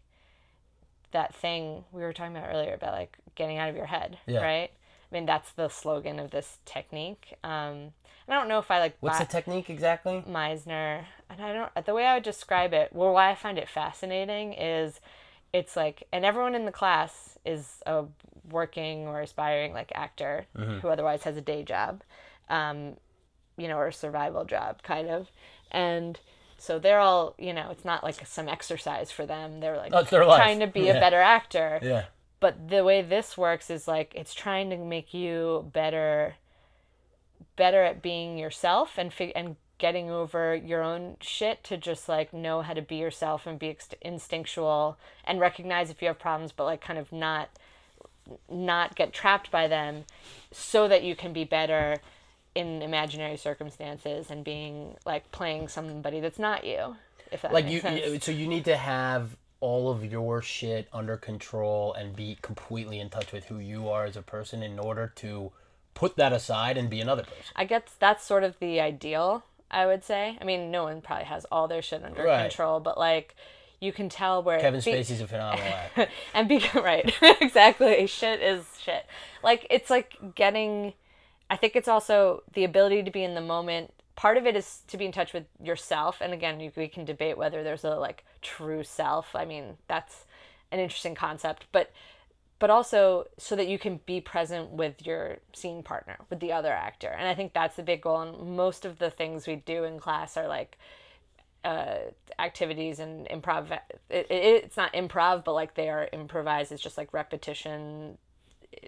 that thing we were talking about earlier about like getting out of your head, Yeah. right? I mean that's the slogan of this technique. Um, and I don't know if I like What's the technique exactly? Meisner, and I don't the way I would describe it. Well, why I find it fascinating is it's like, and everyone in the class is a working or aspiring like actor who otherwise has a day job, um, you know, or a survival job kind of, and so they're all you know, it's not like some exercise for them. They're like Oh, trying to be Yeah. a better actor Yeah. But the way this works is like it's trying to make you better better at being yourself and fig- and getting over your own shit to just like know how to be yourself and be ex- instinctual and recognize if you have problems but like kind of not not get trapped by them so that you can be better in imaginary circumstances and being like playing somebody that's not you if that Like you, sense. you, so you need to have all of your shit under control and be completely in touch with who you are as a person in order to put that aside and be another person. I guess that's sort of the ideal, I would say. I mean, no one probably has all their shit under Right. control, but like you can tell where Kevin be- Spacey's a phenomenal actor. and be right exactly shit is shit like it's like getting i think it's also the ability to be in the moment part of it is to be in touch with yourself and again you, we can debate whether there's a like true self i mean that's an interesting concept but but also so that you can be present with your scene partner with the other actor and i think that's the big goal and most of the things we do in class are like uh, activities and improv. It, it, it's not improv, but like they are improvised. It's just like repetition,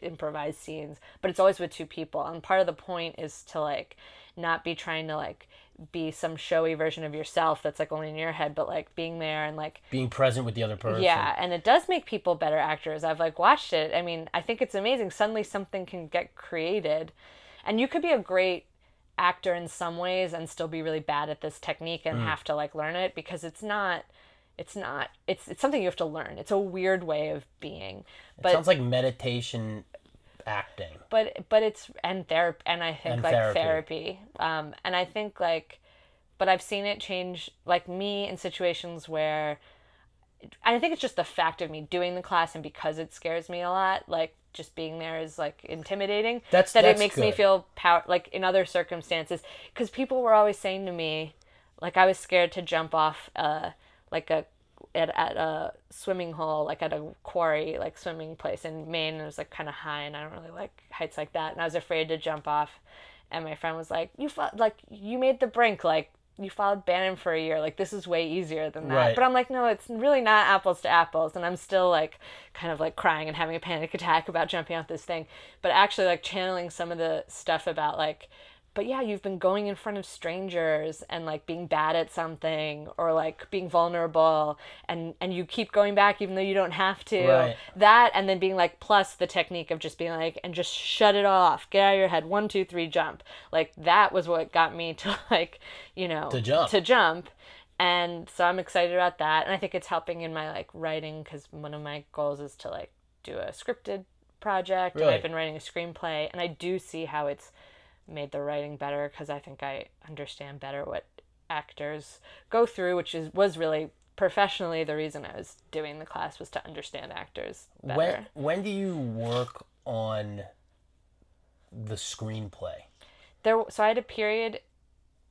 improvised scenes. But it's always with two people. And part of the point is to like not be trying to like be some showy version of yourself that's like only in your head, but like being there and like Being present with the other person. yeah, and it does make people better actors. I've like watched it. I mean, I think it's amazing. Suddenly something can get created. And you could be a great actor in some ways and still be really bad at this technique and Mm. have to like learn it because it's not it's not it's it's something you have to learn. It's a weird way of being. But Sounds like meditation acting. but but it's and therapy and I think And like therapy. therapy. Um, and I think like, but I've seen it change like me in situations where. I think it's just the fact of me doing the class and because it scares me a lot, like just being there is like intimidating. That's- that that's it makes me feel power like in other circumstances because people were always saying to me, like I was scared to jump off uh like a at, at a swimming hole, like at a quarry, like swimming place in Maine. And it was like kind of high, and I don't really like heights like that. And I was afraid to jump off. And my friend was like, "You fo- like you made the brink, like you followed Bannon for a year. Like this is way easier than that." Right. But I'm like, no, it's really not apples to apples. And I'm still like kind of like crying and having a panic attack about jumping off this thing. But actually, like channeling some of the stuff about like but yeah, you've been going in front of strangers and like being bad at something or like being vulnerable and and you keep going back even though you don't have to. Right. That and then being like plus the technique of just being like and just shut it off. Get out of your head. One, two, three, jump. Like that was what got me to like, you know, To jump. To jump. And so I'm excited about that. And I think it's helping in my like writing because one of my goals is to like do a scripted project. and Really? I've been writing a screenplay and I do see how it's made the writing better because I think I understand better what actors go through, which is was really professionally the reason I was doing the class was to understand actors better. When when do you work on the screenplay? there so I had a period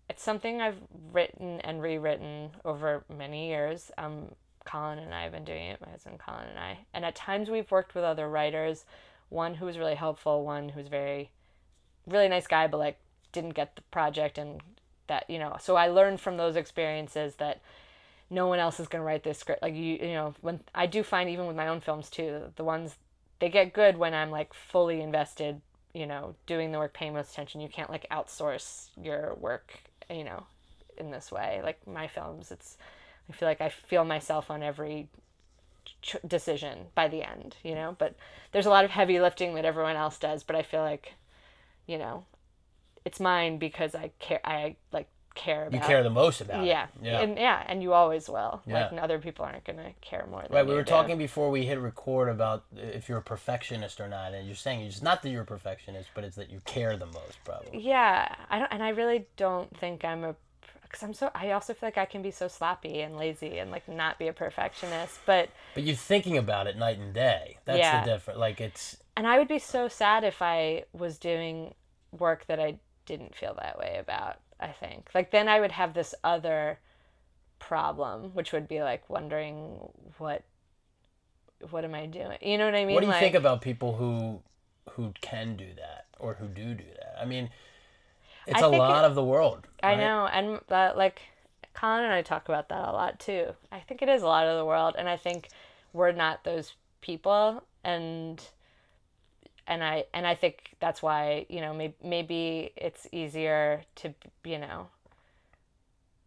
it's something I've written and rewritten over many years. Um Colin and I have been doing it, my husband Colin and I. And at times we've worked with other writers, one who was really helpful, one who's very really nice guy but like didn't get the project and that, you know. So I learned from those experiences that no one else is going to write this script like you you know when I do find even with my own films too the ones they get good when I'm like fully invested you know doing the work paying most attention you can't like outsource your work you know in this way like my films it's I feel like I feel myself on every ch- decision by the end you know but there's a lot of heavy lifting that everyone else does but I feel like you know it's mine because I care I like care about You care the most about yeah. it. Yeah. And yeah, and you always will. Yeah. Like and other people aren't gonna care more than Right, we were do. talking before we hit record about if you're a perfectionist or not, and you're saying it's not that you're a perfectionist, but it's that you care the most, probably. Yeah, I don't, and I really don't think I'm a, because I'm so. I also feel like I can be so sloppy and lazy and like not be a perfectionist. But But you're thinking about it night and day. That's Yeah. the difference. Like it's and I would be so sad if I was doing work that I didn't feel that way about. I think like then I would have this other problem, which would be like wondering what, what am I doing? You know what I mean? what do you like, think about people who who can do that or who do do that? I mean, it's I a lot it- of the world. I know, and that like Colin and I talk about that a lot too. I think it is a lot of the world, and I think we're not those people, and and I and I think that's why you know maybe maybe it's easier to you know.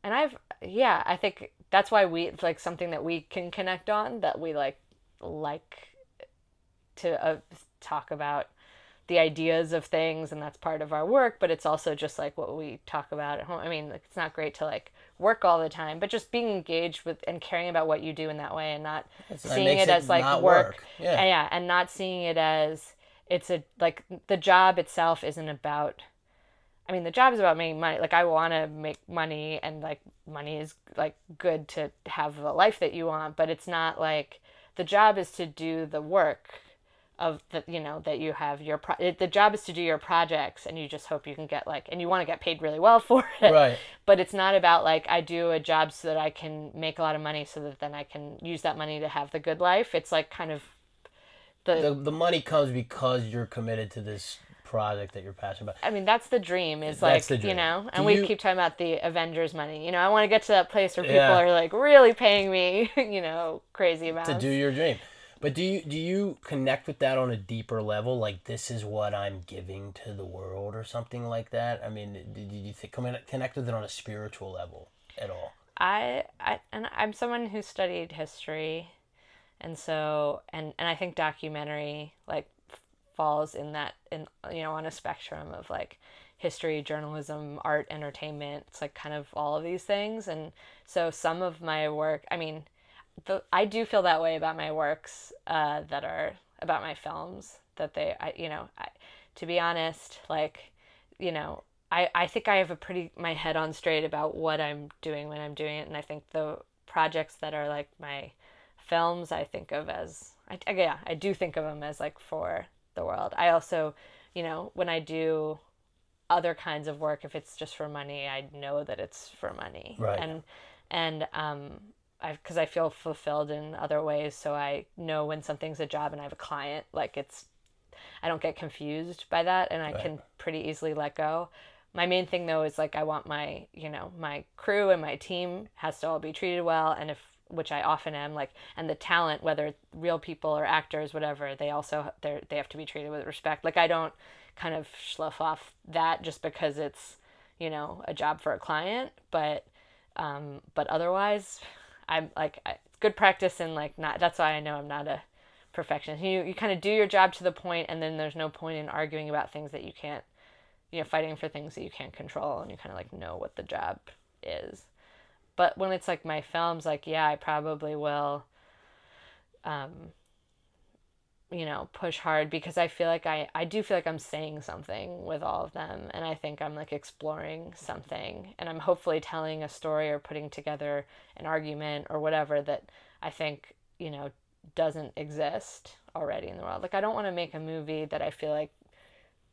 And I've yeah, I think that's why we it's like something that we can connect on that we like like to uh, talk about the ideas of things and that's part of our work but it's also just like what we talk about at home i mean like, it's not great to like work all the time but just being engaged with and caring about what you do in that way and not that seeing it it as like work, work. Yeah. And yeah and not seeing it as it's a like the job itself isn't about I mean, the job is about making money. Like, I want to make money, and like, money is like good to have the life that you want. But it's not like the job is to do the work of the you know that you have your pro- it, the job is to do your projects, and you just hope you can get like, and you want to get paid really well for it. Right. But it's not about like I do a job so that I can make a lot of money, so that then I can use that money to have the good life. It's like kind of the The, money comes because you're committed to this project that you're passionate about. I mean, that's the dream. Is like That's the you know, and Do we you- keep talking about the Avengers money. You know, I want to get to that place where people Yeah. are like really paying me, you know, crazy amounts. to do your dream. But do you do you connect with that on a deeper level? Like this is what I'm giving to the world, or something like that. I mean, did you think connect with it on a spiritual level at all? I, I and I'm someone who studied history, and so and and I think documentary like falls in that in you know on a spectrum of like history, journalism, art, entertainment. It's like kind of all of these things, and so some of my work. I mean, the I do feel that way about my works uh, that are about my films that they I you know I, to be honest like you know I, I think I have a pretty my head on straight about what I'm doing when I'm doing it and I think the projects that are like my films I think of as I, I- yeah I do think of them as like for the world I also you know when I do other kinds of work if it's just for money I know that it's for money Right. and and um I because I feel fulfilled in other ways so I know when something's a job and I have a client like it's I don't get confused by that and I Right. can pretty easily let go. My main thing though is like I want my, you know, my crew and my team has to all be treated well and if which I often am like and the talent whether real people or actors whatever, they also they they have to be treated with respect. Like I don't kind of slough off that just because it's you know a job for a client but um, but otherwise i'm like I, good practice and like not that's why i know i'm not a perfectionist you, you kind of do your job to the point and then there's no point in arguing about things that you can't you know fighting for things that you can't control and you kind of like know what the job is but when it's like my films like yeah i probably will um you know push hard because i feel like i i do feel like i'm saying something with all of them and i think i'm like exploring something and i'm hopefully telling a story or putting together an argument or whatever that i think you know doesn't exist already in the world. Like i don't want to make a movie that i feel like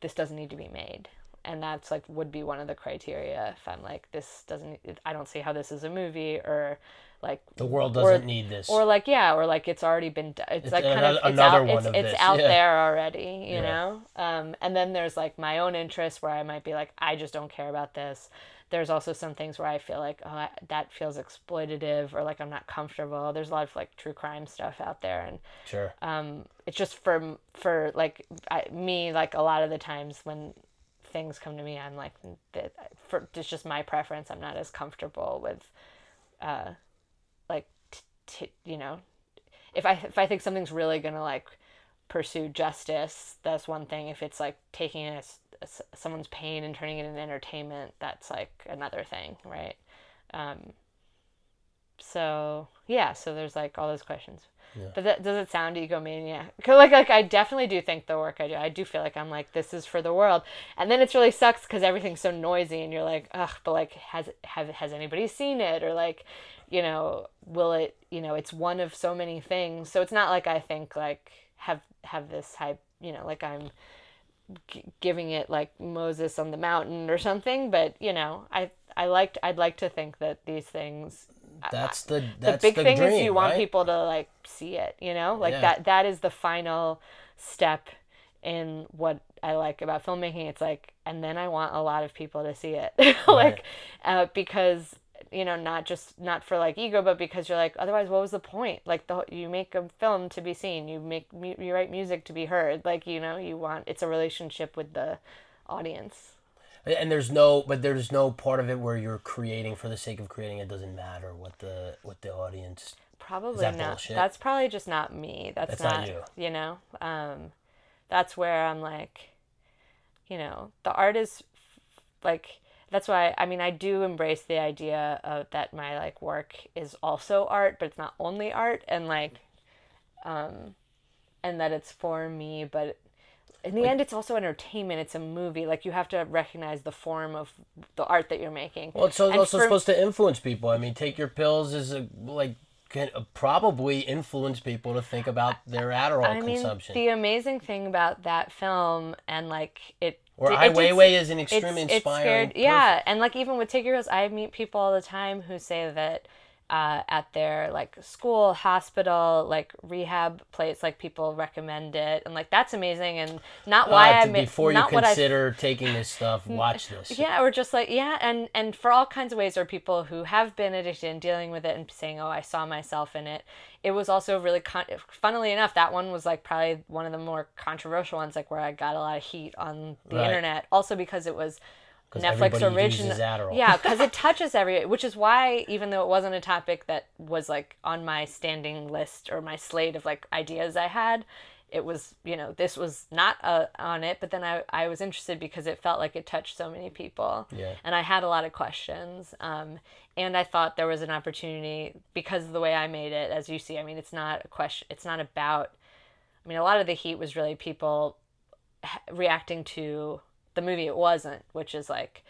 this doesn't need to be made and that's like would be one of the criteria if i'm like this doesn't i don't see how this is a movie or like the world doesn't or, need this. or like yeah or like it's already been it's, it's like kind of it's out, it's, it's out yeah. there already you yeah. know? Um, and then there's like my own interests where i might be like i just don't care about this. There's also some things where i feel like oh that feels exploitative or like i'm not comfortable. There's a lot of like true crime stuff out there. And sure. um it's just for for like I, me like a lot of the times when things come to me i'm like for it's just my preference i'm not as comfortable with uh like t- t- you know if i if i think something's really gonna like pursue justice that's one thing. If it's like taking a, a, someone's pain and turning it into entertainment that's like another thing right? Um so yeah so there's like all those questions yeah. But that, does it sound egomaniac? Like like I definitely do think the work I do. I do feel like I'm like this is for the world, and then it's really sucks because everything's so noisy, and you're like, ugh. But like, has have has anybody seen it? Or like, you know, will it, you know, it's one of so many things. So it's not like I think like have have this hype, you know, like I'm g- giving it like Moses on the mountain or something, but you know, I I liked I'd like to think that these things that's the that's the big the thing dream, is you want right? people to like see it, you know? Like Yeah. that that is the final step in what I like about filmmaking. It's like and then I want a lot of people to see it. like uh, because you know not just not for like ego but because you're like otherwise what was the point like the you make a film to be seen you make you write music to be heard like you know you want it's a relationship with the audience and there's no but there's no part of it where you're creating for the sake of creating. It doesn't matter what the what the audience probably that not bullshit? that's probably just not me. That's, That's not not, you. you know? Um that's where i'm like you know the art is like that's why i mean i do embrace the idea of that my like work is also art but it's not only art. And like um and that it's for me but in the end it's also entertainment it's a movie like you have to recognize the form of the art that you're making well it's also for- supposed to influence people i mean take your pills is a like can uh, probably influence people to think about their Adderall I mean, consumption. the amazing thing about that film and like it. or it did- Weiwei is an it's, extremely it's inspiring. scared, yeah, and like even with Take Your Pills, I meet people all the time who say that uh, at their like school, hospital, like rehab place, like people recommend it, and like that's amazing, and not why Uh, I to- ma- before you what I consider taking this stuff, watch this. yeah, or just like yeah, and and for all kinds of ways, there are people who have been addicted and dealing with it and saying, "Oh, I saw myself in it." It was also really, con- funnily enough, that one was like probably one of the more controversial ones, like where I got a lot of heat on the Right. internet. Also because it was Netflix original. Yeah, because it touches every, which is why even though it wasn't a topic that was like on my standing list or my slate of like ideas I had, it was you know this was not uh, on it. But then I I was interested because it felt like it touched so many people. Yeah. And I had a lot of questions. Um, and I thought there was an opportunity because of the way I made it. As you see, I mean, it's not a question. It's not about. I mean, a lot of the heat was really people reacting to the movie it wasn't, which is like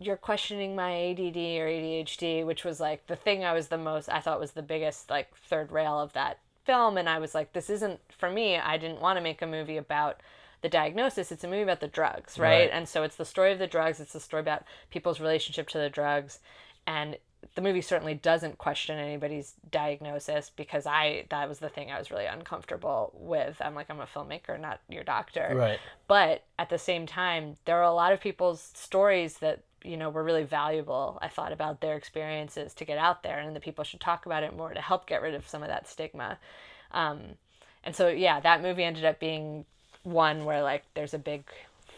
you're questioning my ADD or ADHD, which was like the thing I was the most I thought was the biggest like third rail of that film and I was like this isn't for me. I didn't want to make a movie about the diagnosis. It's a movie about the drugs, right? Right. And so it's the story of the drugs, it's the story about people's relationship to the drugs and the movie certainly doesn't question anybody's diagnosis because I that was the thing I was really uncomfortable with. I'm like I'm a filmmaker, not your doctor Right. but at the same time there are a lot of people's stories that you know were really valuable i thought about their experiences to get out there and the people should talk about it more to help get rid of some of that stigma um, and so yeah that movie ended up being one where like there's a big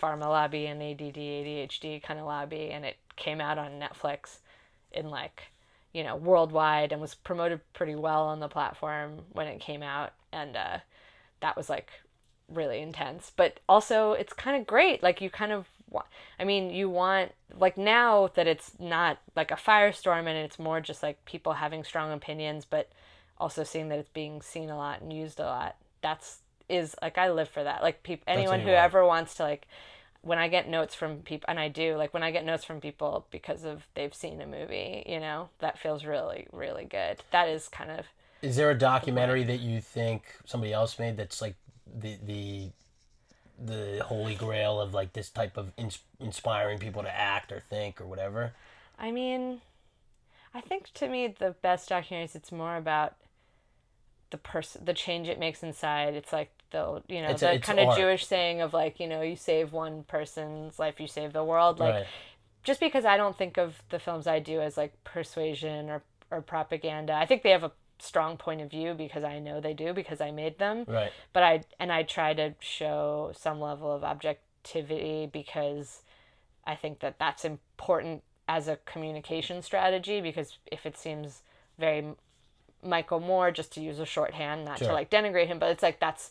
pharma lobby and ADD ADHD kind of lobby, and it came out on Netflix in like you know worldwide and was promoted pretty well on the platform when it came out, and uh, that was like really intense. But also, it's kind of great. Like you kind of want. I mean, you want like now that it's not like a firestorm and it's more just like people having strong opinions, but also seeing that it's being seen a lot and used a lot. That's is like I live for that. Like people, anyone who ever wants to like when I get notes from people, and I do like when I get notes from people because of they've seen a movie, you know, that feels really really good. That is kind of Is there a documentary that you think somebody else made that's like the the the holy grail of like this type of ins- inspiring people to act or think or whatever? I mean, I think to me the best documentaries it's more about the person, the change it makes inside. It's like the you know It's the it's kind of. Jewish saying of like you know you save one person's life, you save the world. Like right. just because I don't think of the films I do as like persuasion or or propaganda. I think they have a strong point of view because I know they do because I made them Right. but I and I try to show some level of objectivity because I think that that's important as a communication strategy because if it seems very Michael Moore just to use a shorthand not Sure. to like denigrate him but it's like that's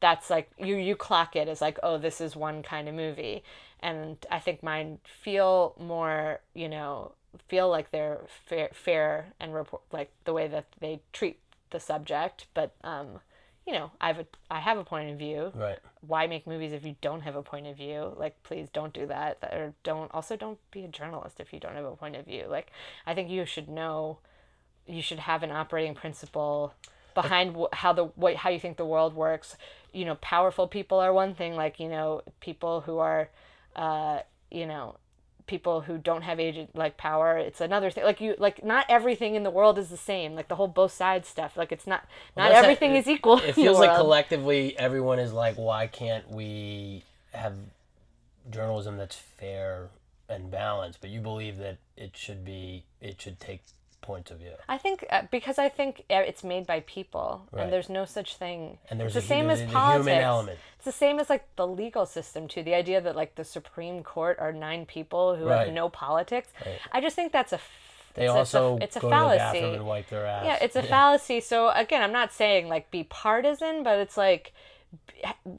that's like you you clock it as like oh this is one kind of movie. And I think mine feel more you know feel like they're fair, fair and report like the way that they treat the subject. But um you know I have a I have a point of view. Right. why make movies if you don't have a point of view? Like please don't do that. Or don't also don't be a journalist if you don't have a point of view. Like i think you should know you should have an operating principle behind wh- how the what how you think the world works you know powerful people are one thing like you know people who are uh you know people who don't have agent like power it's another thing like you like not everything in the world is the same like the whole both sides stuff like it's not not that's a- everything is equal It feels like collectively everyone is like, why can't we have journalism that's fair and balanced? But you believe that it should be, it should take points of view. I think uh, because I think it's made by people, Right. and there's no such thing. And there's it's the hu- same as a human politics. element. It's the same as like the legal system too. The idea that like the Supreme Court are nine people who Right. have no politics. Right. I just think that's a. f- They it's a- also it's a go to the bathroom fallacy. and wipe their ass. Yeah, it's a fallacy. So again, I'm not saying like be partisan, but it's like,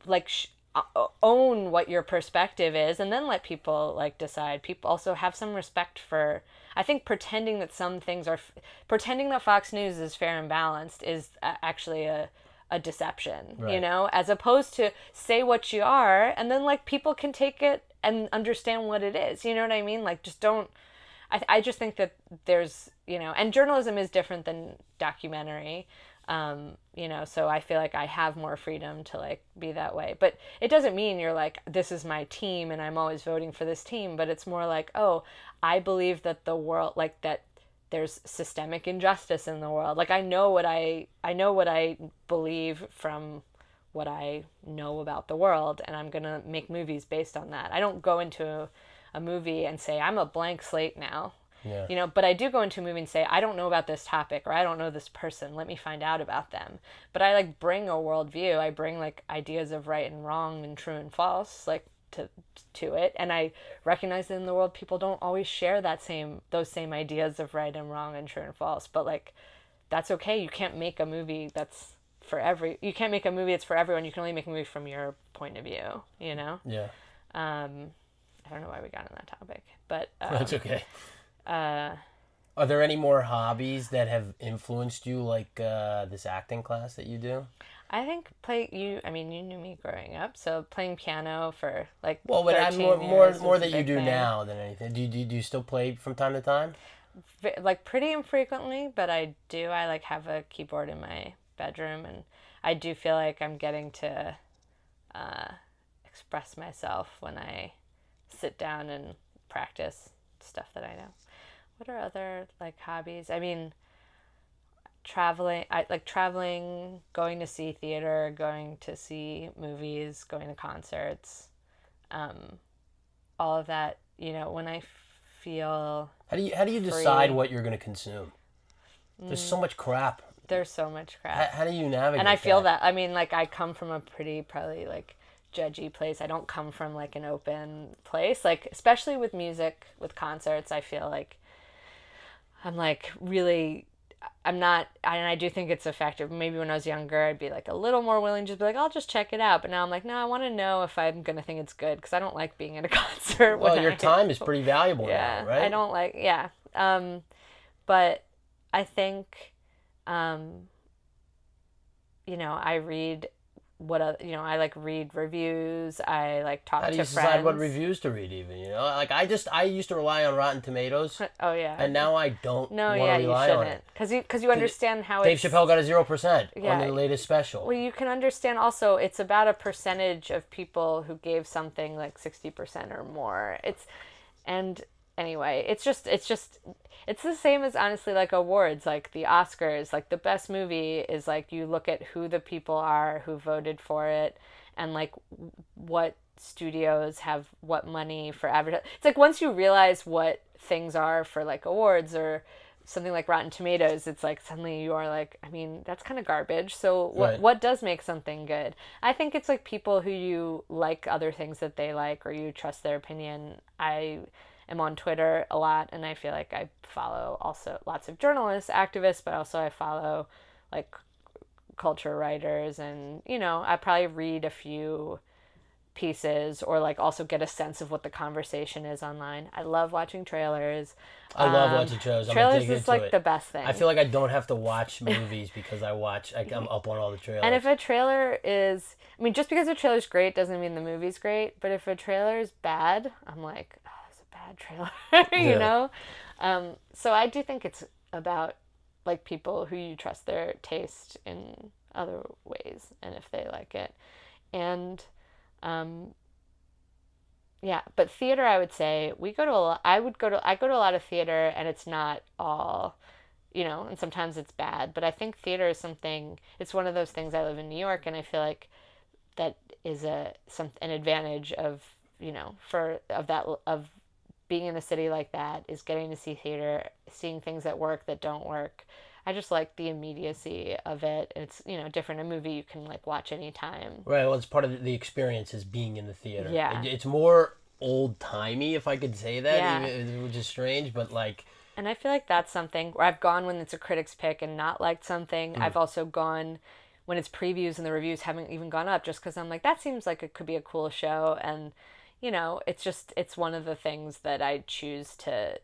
like sh- uh, own what your perspective is, and then let people like decide. People also have some respect for. I think pretending that some things are, pretending that Fox News is fair and balanced is actually a a deception. You know, as opposed to say what you are, and then like people can take it and understand what it is. You know what I mean? Like just don't. I, I just think that there's you know and journalism is different than documentary um, you know so i feel like i have more freedom to like be that way but it doesn't mean you're like this is my team and i'm always voting for this team but it's more like oh i believe that the world like that there's systemic injustice in the world. Like i know what i i know what i believe from what i know about the world and i'm going to make movies based on that. I don't go into a, a movie and say i'm a blank slate now. Yeah. you know but i do go into a movie and say i don't know about this topic or i don't know this person. Let me find out about them. But i like bring a worldview. I bring like ideas of right and wrong and true and false. Like to to it and i recognize that in the world people don't always share that same those same ideas of right and wrong and true and false but like that's okay you can't make a movie that's for every you can't make a movie that's for everyone you can only make a movie from your point of view you know Yeah. um i don't know why we got on that topic but um, That's okay. uh Are there any more hobbies that have influenced you, like uh, this acting class that you do? I think play you. I mean, you knew me growing up, so playing piano for like Well, but I'm more more more that you do thing. now than anything. Do you, do you do you still play from time to time? Like pretty infrequently, but I do. I like have a keyboard in my bedroom, and I do feel like I'm getting to uh, express myself when I sit down and practice stuff that I know. What are other like hobbies? I mean, traveling. I like traveling, going to see theater, going to see movies, going to concerts. Um, all of that, you know, when I feel How do you how do you decide what you're going to consume? There's so much crap. there's so much crap. How, how do you navigate? and I feel that. I mean, like I come from a pretty probably like judgy place. I don't come from like an open place. Like especially with music, with concerts, I feel like I'm like really I'm not and I do think it's effective. Maybe when I was younger, I'd be like a little more willing to be like, I'll just check it out. But now I'm like, no, I want to know if I'm gonna think it's good because I don't like being at a concert. Well, your I, time is pretty valuable yeah, now, right? I don't like yeah. Um, but I think, um, you know, I read what other, you know i like read reviews i like talk How do to you friends decide what reviews to read? Even you know, like I just I used to rely on Rotten Tomatoes, oh yeah. and now I don't no yeah to you shouldn't. Because you because you understand how Dave Chappelle got a zero percent on the latest special. well you can understand also it's about a percentage of people who gave something like 60% or more. It's and anyway it's just it's just it's the same as honestly like awards like the oscars like the best movie is like you look at who the people are who voted for it and like what studios have what money for advertising it's like once you realize what things are for like awards or something like rotten tomatoes it's like suddenly you are like i mean that's kind of garbage. So what Right. what does make something good? I think it's like people who you like other things that they like or you trust their opinion. I am on Twitter a lot, and I feel like I follow also lots of journalists, activists, but also I follow like culture writers, and you know, I probably read a few pieces or like also get a sense of what the conversation is online. I love watching trailers. I love Um, watching trailers. I'm trailers is like it. the best thing. I feel like I don't have to watch movies because I watch. I, I'm up on all the trailers. And if a trailer is, I mean, just because a trailer's great doesn't mean the movie's great. But if a trailer is bad, I'm like, bad trailer, you Yeah. know. Um, so I do think it's about like people who you trust their taste in other ways, and if they like it, and um, yeah. But theater, I would say we go to a lot. I would go to I go to a lot of theater, and it's not all you know, and sometimes it's bad. But I think theater is something. It's one of those things. I live in New York, and I feel like that is a some an advantage of you know for of that of being in a city like that is getting to see theater, seeing things that work that don't work. I just like the immediacy of it. It's you know different. A movie you can like watch anytime. right, well, it's part of the experience is being in the theater. Yeah. It- it's more old timey, if I could say that, Yeah. even- which is strange, but like. And I feel like that's something where I've gone when it's a critic's pick and not liked something. Mm. I've also gone when it's previews and the reviews haven't even gone up just because I'm like, that seems like it could be a cool show. And, you know, it's just, it's one of the things that I choose to,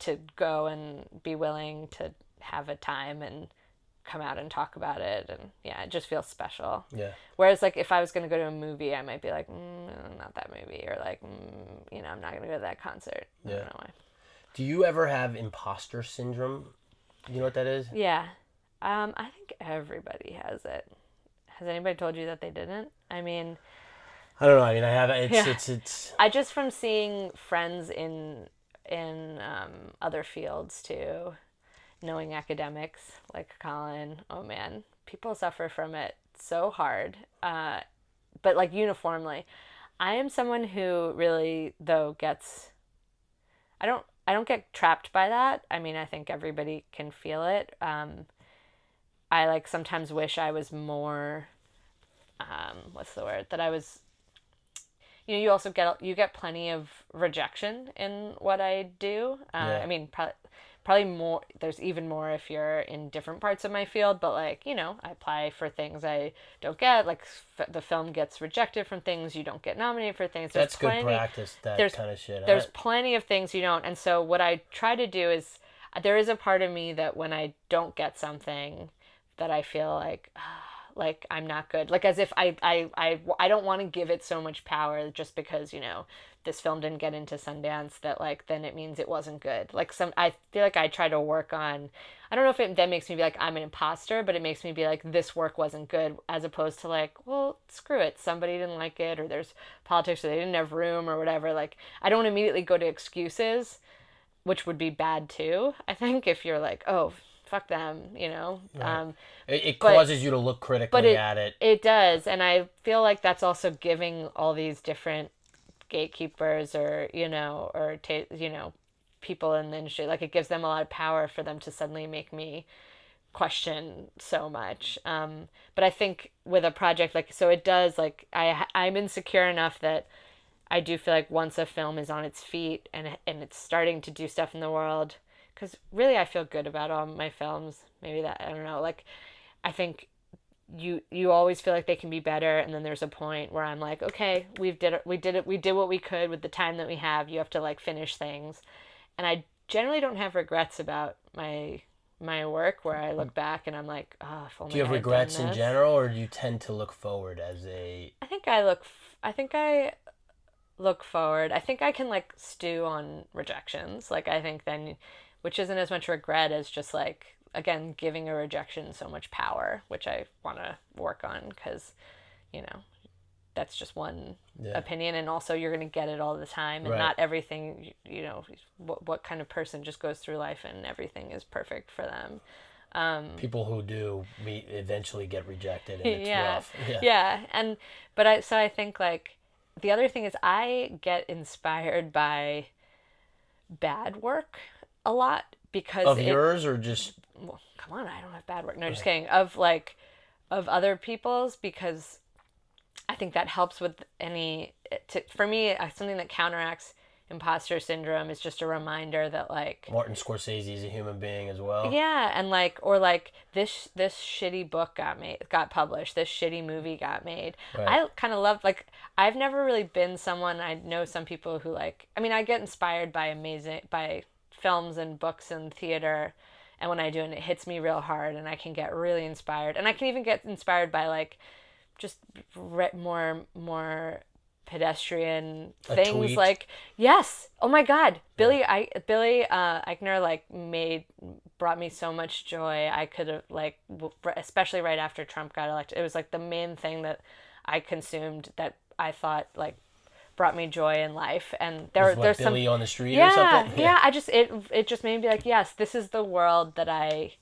to go and be willing to have a time and come out and talk about it. And yeah, it just feels special. Yeah. Whereas, like, if I was going to go to a movie, I might be like, mm, not that movie. Or like, mm, you know, I'm not going to go to that concert. Yeah. don't know why. Do you ever have imposter syndrome? You know what that is? Yeah. Um, I think everybody has it. Has anybody told you that they didn't? I mean, I don't know. I mean, I have. It's Yeah. it's it's. I just from seeing friends in in um, other fields too, knowing academics like Colin. Oh man, people suffer from it so hard. Uh, but like uniformly, I am someone who really though gets. I don't. I don't get trapped by that. I mean, I think everybody can feel it. Um, I like sometimes wish I was more. Um, what's the word? That I was you know you also get you get plenty of rejection in what I do. Uh, Yeah. I mean, probably probably more. There's even more if you're in different parts of my field. But like you know, I apply for things I don't get. Like f- the film gets rejected from things you don't get nominated for things. There's That's good plenty, practice. That there's- kind of shit. There's I- plenty of things you don't. And so what I try to do is there is a part of me that when I don't get something that I feel like ah, like I'm not good. Like as if I I I, I don't want to give it so much power just because, you know, this film didn't get into Sundance that like then it means it wasn't good. Like some I feel like I try to work on I don't know if it then makes me be like I'm an imposter, but it makes me be like this work wasn't good as opposed to like, well, screw it. Somebody didn't like it or there's politics or they didn't have room or whatever. Like I don't immediately go to excuses, which would be bad too. I think if you're like, "Oh, fuck them," you know. Um it, it but- causes you to look critically it, at it. It does, and I feel like that's also giving all these different gatekeepers or you know or ta- you know people in the industry like it gives them a lot of power for them to suddenly make me question so much. Um, but I think with a project like so, it does like I I'm insecure enough that I do feel like once a film is on its feet and and it's starting to do stuff in the world, because really I feel good about all my films. Maybe that I don't know. Like, I think you you always feel like they can be better, and then there's a point where I'm like, okay, we've did it, we did it, we did what we could with the time that we have. You have to like finish things, and I generally don't have regrets about my my work where I look back and I'm like, oh, if only Do you have regrets in general, or do you tend to look forward as a? I think I look. f- I think I look forward. I think I can like stew on rejections. Like I think then, which isn't as much regret as just like again giving a rejection so much power, which I want to work on because, you know, that's just one Yeah. opinion, and also you're gonna get it all the time, and Right. not everything. You you know, what what kind of person just goes through life and everything is perfect for them. Um, People who do meet eventually get rejected, and it's yeah. rough. Yeah. yeah and but i so i think like the other thing is i get inspired by bad work a lot because Of it, yours, or just well, come on i don't have bad work no just kidding of like of other people's because i think that helps with any to, for me uh, something that counteracts imposter syndrome is just a reminder that like Martin Scorsese is a human being as well. yeah, and like or like this this shitty book got made got published. This shitty movie got made. Right. I kind of love like I've never really been someone I know some people who like I mean I get inspired by amazing by films and books and theater and when I do and it hits me real hard and I can get really inspired and I can even get inspired by like just re- more more pedestrian A things tweet. like yes! Oh my god! Billy i billy uh eichner like made brought me so much joy. I could have like especially right after trump got elected it was like the main thing that i consumed that i thought like brought me joy in life and there what, there's some Billy on the street or yeah, something. yeah. I just it it just made me be like, yes, this is the world that I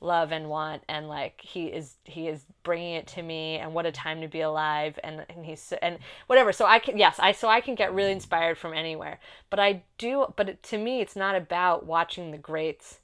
love and want, and like he is he is bringing it to me, and what a time to be alive, and and he's and whatever. So I can yes, I so I can get really inspired from anywhere, but I do, but it, to me, it's not about watching the greats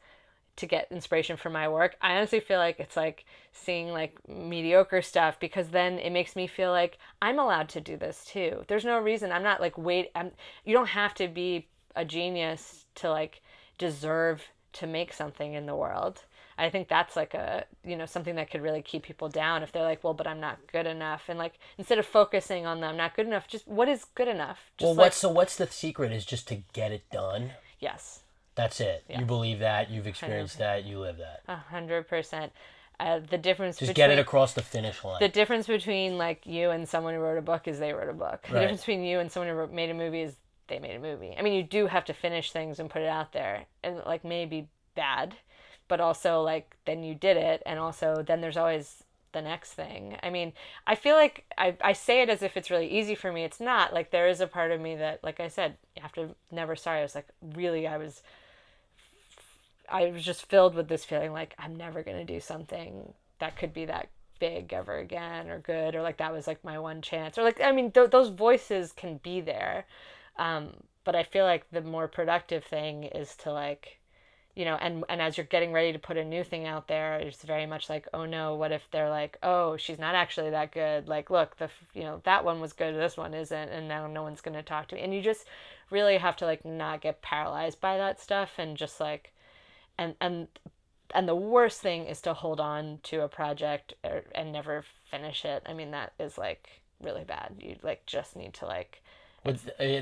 to get inspiration for my work. I honestly feel like it's like seeing like mediocre stuff because then it makes me feel like I'm allowed to do this too. There's no reason I'm not like wait I'm you don't have to be a genius to like deserve to make something in the world. I think that's like a you know something that could really keep people down if they're like, well, but I'm not good enough, and like instead of focusing on them not good enough, just what is good enough? Just Well, like what's so? What's the secret? Is just to get it done. yes, That's it. Yeah. You believe that. You've experienced that. You live that. a hundred percent. Uh, the difference Just between get it across the finish line. the difference between like you and someone who wrote a book is they wrote a book. The difference between you and someone who wrote, made a movie is they made a movie. I mean, you do have to finish things and put it out there, and like maybe bad, but also like then you did it, and also then there's always the next thing. I mean, I feel like I I say it as if it's really easy for me. It's not. Like there is a part of me that, like I said, after Never Sorry, I was like really I was. I was just filled with this feeling like I'm never gonna do something that could be that big ever again or good or like that was like my one chance or like I mean th- those voices can be there, um, but I feel like the more productive thing is to like, you know, and and as you're getting ready to put a new thing out there, it's very much like oh no, what if they're like oh she's not actually that good like look the you know that one was good this one isn't and now no one's gonna talk to me and you just really have to like not get paralyzed by that stuff and just like and and and the worst thing is to hold on to a project or, and never finish it. I mean that is like really bad. You like just need to like uh,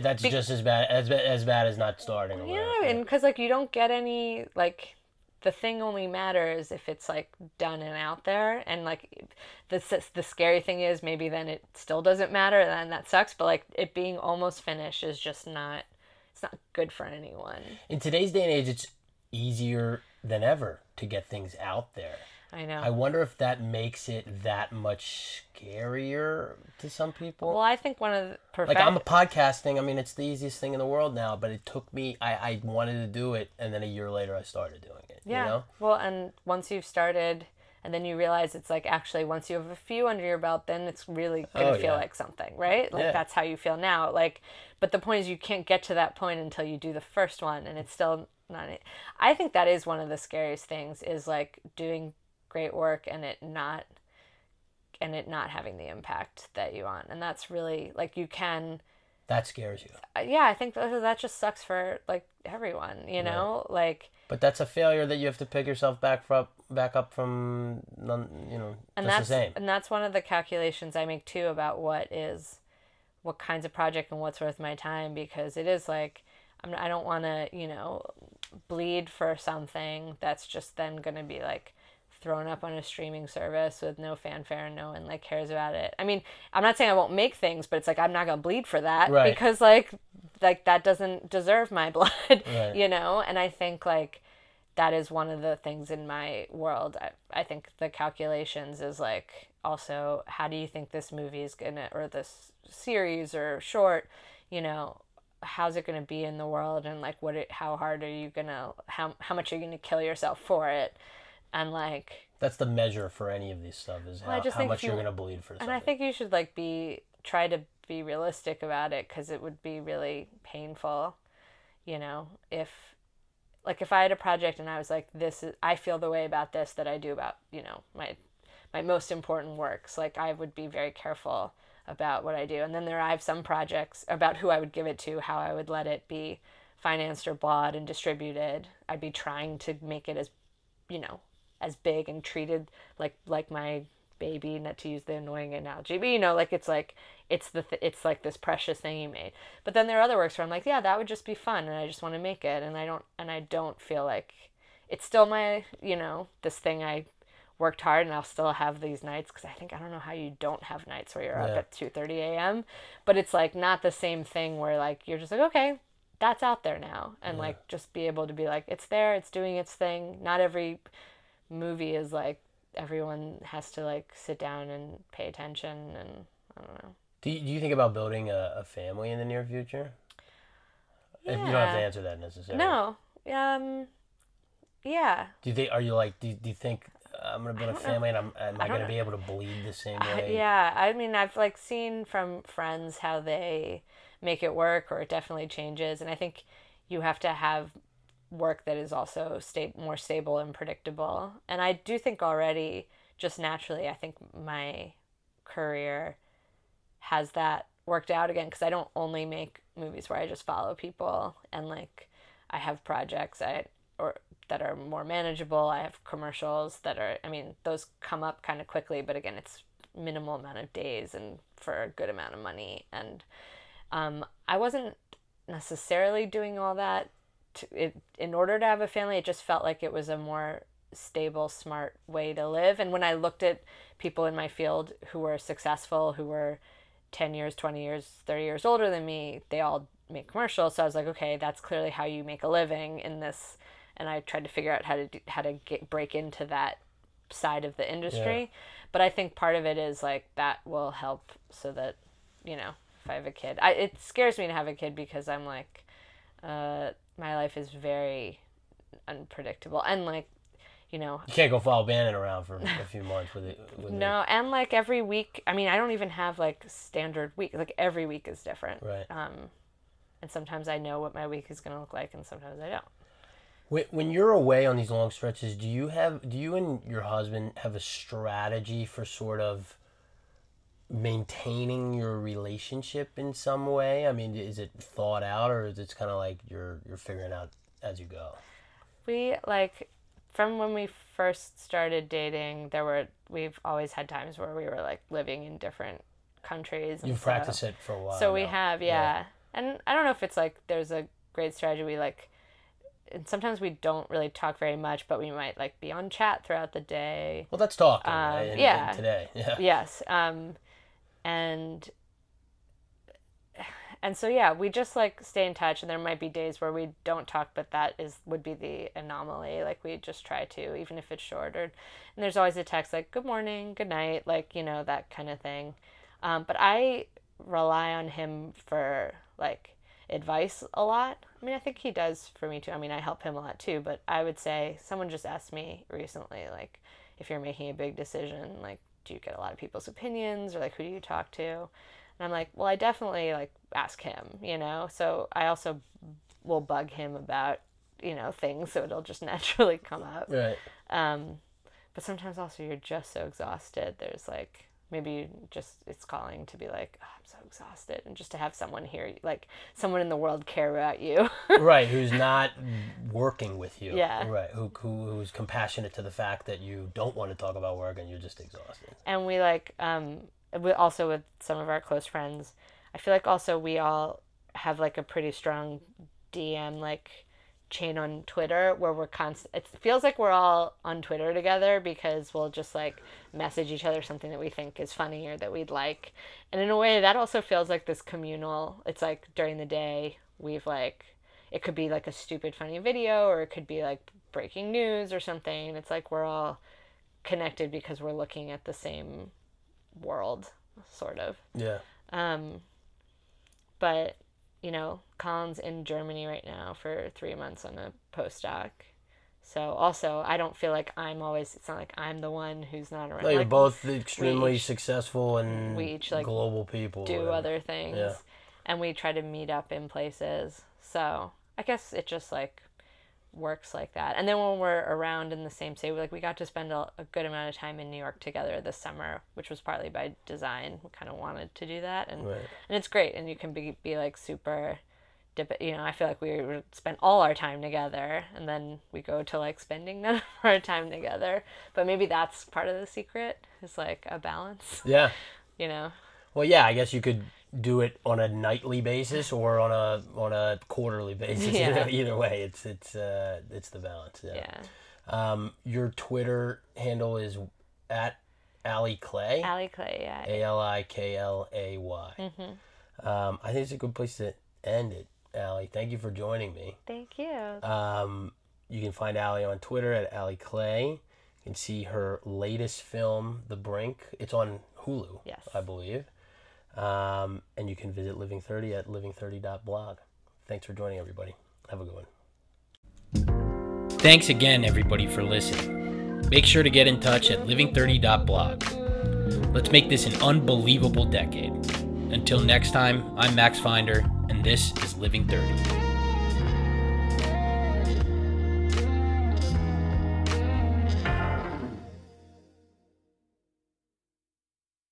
that's just as bad as as bad as not starting. yeah, whatever. and because like you don't get any like the thing only matters if it's like done and out there and like the the scary thing is maybe then it still doesn't matter and that sucks but like it being almost finished is just not it's not good for anyone in today's day and age, it's easier than ever to get things out there. i know I wonder if that makes it that much scarier to some people. well i think one of the perfect- like I'm a podcasting. I mean, it's the easiest thing in the world now. But it took me. I, I wanted to do it, and then a year later, I started doing it. Yeah. You know? Well, and once you've started, and then you realize it's like actually once you have a few under your belt, then it's really oh, gonna Oh, feel yeah. like something, right? Like Yeah. that's how you feel now. Like, but the point is you can't get to that point until you do the first one, and it's still not. It. I think that is one of the scariest things is like doing great work and it not and it not having the impact that you want and that's really like you can that scares you uh, yeah i think that, that just sucks for like everyone you know like but that's a failure that you have to pick yourself back from back up from none you know and just that's the same and that's one of the calculations i make too about what is what kinds of project and what's worth my time because it is like I'm, i don't want to you know bleed for something that's just then going to be like thrown up on a streaming service with no fanfare and no one like cares about it. I mean, I'm not saying I won't make things, but it's like I'm not gonna bleed for that Right. because like like that doesn't deserve my blood, Right. you know. And I think like that is one of the things in my world. I, I think the calculations is like also how do you think this movie is gonna or this series or short, you know, how's it gonna be in the world and like what it, how hard are you gonna how how much are you gonna kill yourself for it, and like that's the measure for any of these stuff is how, how much you- you're gonna bleed for something and I think you should like be try to be realistic about it because it would be really painful, you know, if like if I had a project and I was like this is I feel the way about this that I do about you know my my most important works like I would be very careful about what I do. And then there I have some projects about who I would give it to how I would let it be financed or bought and distributed. I'd be trying to make it as you know as big and treated like like my baby not to use the annoying analogy but you know like it's like it's the th- it's like this precious thing you made. But then there are other works where i'm like yeah that would just be fun and i just want to make it. And i don't and i don't feel like it's still my you know this thing i worked hard and i'll still have these nights because i think i don't know how you don't have nights where you're Yeah. up at 2.30 a.m but it's like not the same thing where like you're just like okay that's out there now and like just be able to be like it's there it's doing its thing not every movie is like everyone has to like sit down and pay attention and I don't know. do you, do you think about building a, a family in the near future yeah. if you don't have to answer that necessarily No. Um yeah. do you think are you like do, you- do you think i'm gonna build a don't know. family and i'm am i, I gonna know. be able to bleed the same I- way yeah, I mean I've like seen from friends how they make it work or it definitely changes and I think you have to have work that is also sta- more stable and predictable. And I do think already just naturally I think my career has that worked out again because I don't only make movies where I just follow people and like I have projects I or that are more manageable. I have commercials that are I mean those come up kind of quickly, but again it's minimal amount of days and for a good amount of money and um, I wasn't necessarily doing all that to, it, in order to have a family. It just felt like it was a more stable, smart way to live. And when I looked at people in my field who were successful, who were 10 years, 20 years, 30 years older than me, they all make commercials. So I was like, okay, that's clearly how you make a living in this. And I tried to figure out how to do, how to get break into that side of the industry. But I think part of it is like that will help so that, you know, if I have a kid, I, it scares me to have a kid because I'm like, uh, my life is very unpredictable and like, you know, you can't go follow bannon around for a few months with it with no, and like every week, I mean, I don't even have like standard week. Like every week is different. right Um, and sometimes I know what my week is going to look like, and sometimes I don't. When, when you're away on these long stretches, do you have do you and your husband have a strategy for sort of maintaining your relationship in some way? I mean, is it thought out or is it kind of like you're you're figuring out as you go? We like from when we first started dating, there were we've always had times where we were like living in different countries. You've so- practiced it for a while. So we now. have, yeah. And I don't know if it's like there's a great strategy. We like, and sometimes we don't really talk very much, but we might like be on chat throughout the day. Well, that's talking. Um, right? yeah. today. Yeah. yes. Um, and and so yeah, we just like stay in touch, and there might be days where we don't talk, but that is would be the anomaly. Like we just try to, even if it's short. Or and there's always a text like "Good morning," "Good night," like you know that kind of thing. Um, but I rely on him for like advice a lot. I mean, I think he does for me too. I mean, I help him a lot too. But I would say someone just asked me recently, like, if you're making a big decision, like, do you get a lot of people's opinions or like who do you talk to? And I'm like, well, I definitely like ask him, you know. So I also will bug him about you know things, so it'll just naturally come up. Right. Um, but sometimes also you're just so exhausted. There's like maybe just it's calling to be like oh, I'm so exhausted and just to have someone here like someone in the world care about you. right, who's not working with you. Yeah. Right, who, who who's compassionate to the fact that you don't want to talk about work and you're just exhausted. and we like um we also with some of our close friends i feel like also we all have like a pretty strong dm like chain on twitter where we're constant it feels like we're all on twitter together because we'll just like message each other something that we think is funny or that we'd like and in a way that also feels like this communal it's like during the day we've like it could be like a stupid funny video or it could be like breaking news or something it's like we're all connected because we're looking at the same world, sort of. Yeah. Um, but you know, Colin's in Germany right now for three months on a postdoc. So also, I don't feel like I'm always. It's not like I'm the one who's not around. You're like, both extremely each- successful and we each, like, global people. do other things, Yeah. and we try to meet up in places. So I guess it just like works like that. And then when we're around in the same city, like we got to spend a, a good amount of time in New York together this summer, which was partly by design. We kind of wanted to do that, and Right. and it's great. And you can be be like super. dip- You know, I feel like we would spend all our time together, and then we go to like spending none of our time together. But maybe that's part of the secret is like a balance. Yeah. You know, Well, yeah, I guess you could do it on a nightly basis or on a on a quarterly basis. Yeah. Either, either way, it's it's uh it's the balance. Yeah. yeah. Um, your Twitter handle is at Ali Klay. Ali Klay, yeah. A L I K L A Y. Mm-hmm. Um, I think it's a good place to end it, Ali. Thank you for joining me. Thank you. Um, you can find Ali on Twitter at Ali Klay. You can see her latest film, The Brink. It's on Hulu, Yes. I believe. Um, and you can visit Living 30 at living30.blog. Thanks for joining, everybody. Have a good one. Thanks again, everybody, for listening. Make sure to get in touch at living30.blog. Let's make this an unbelievable decade. Until next time, I'm Max Finder, and this is Living 30.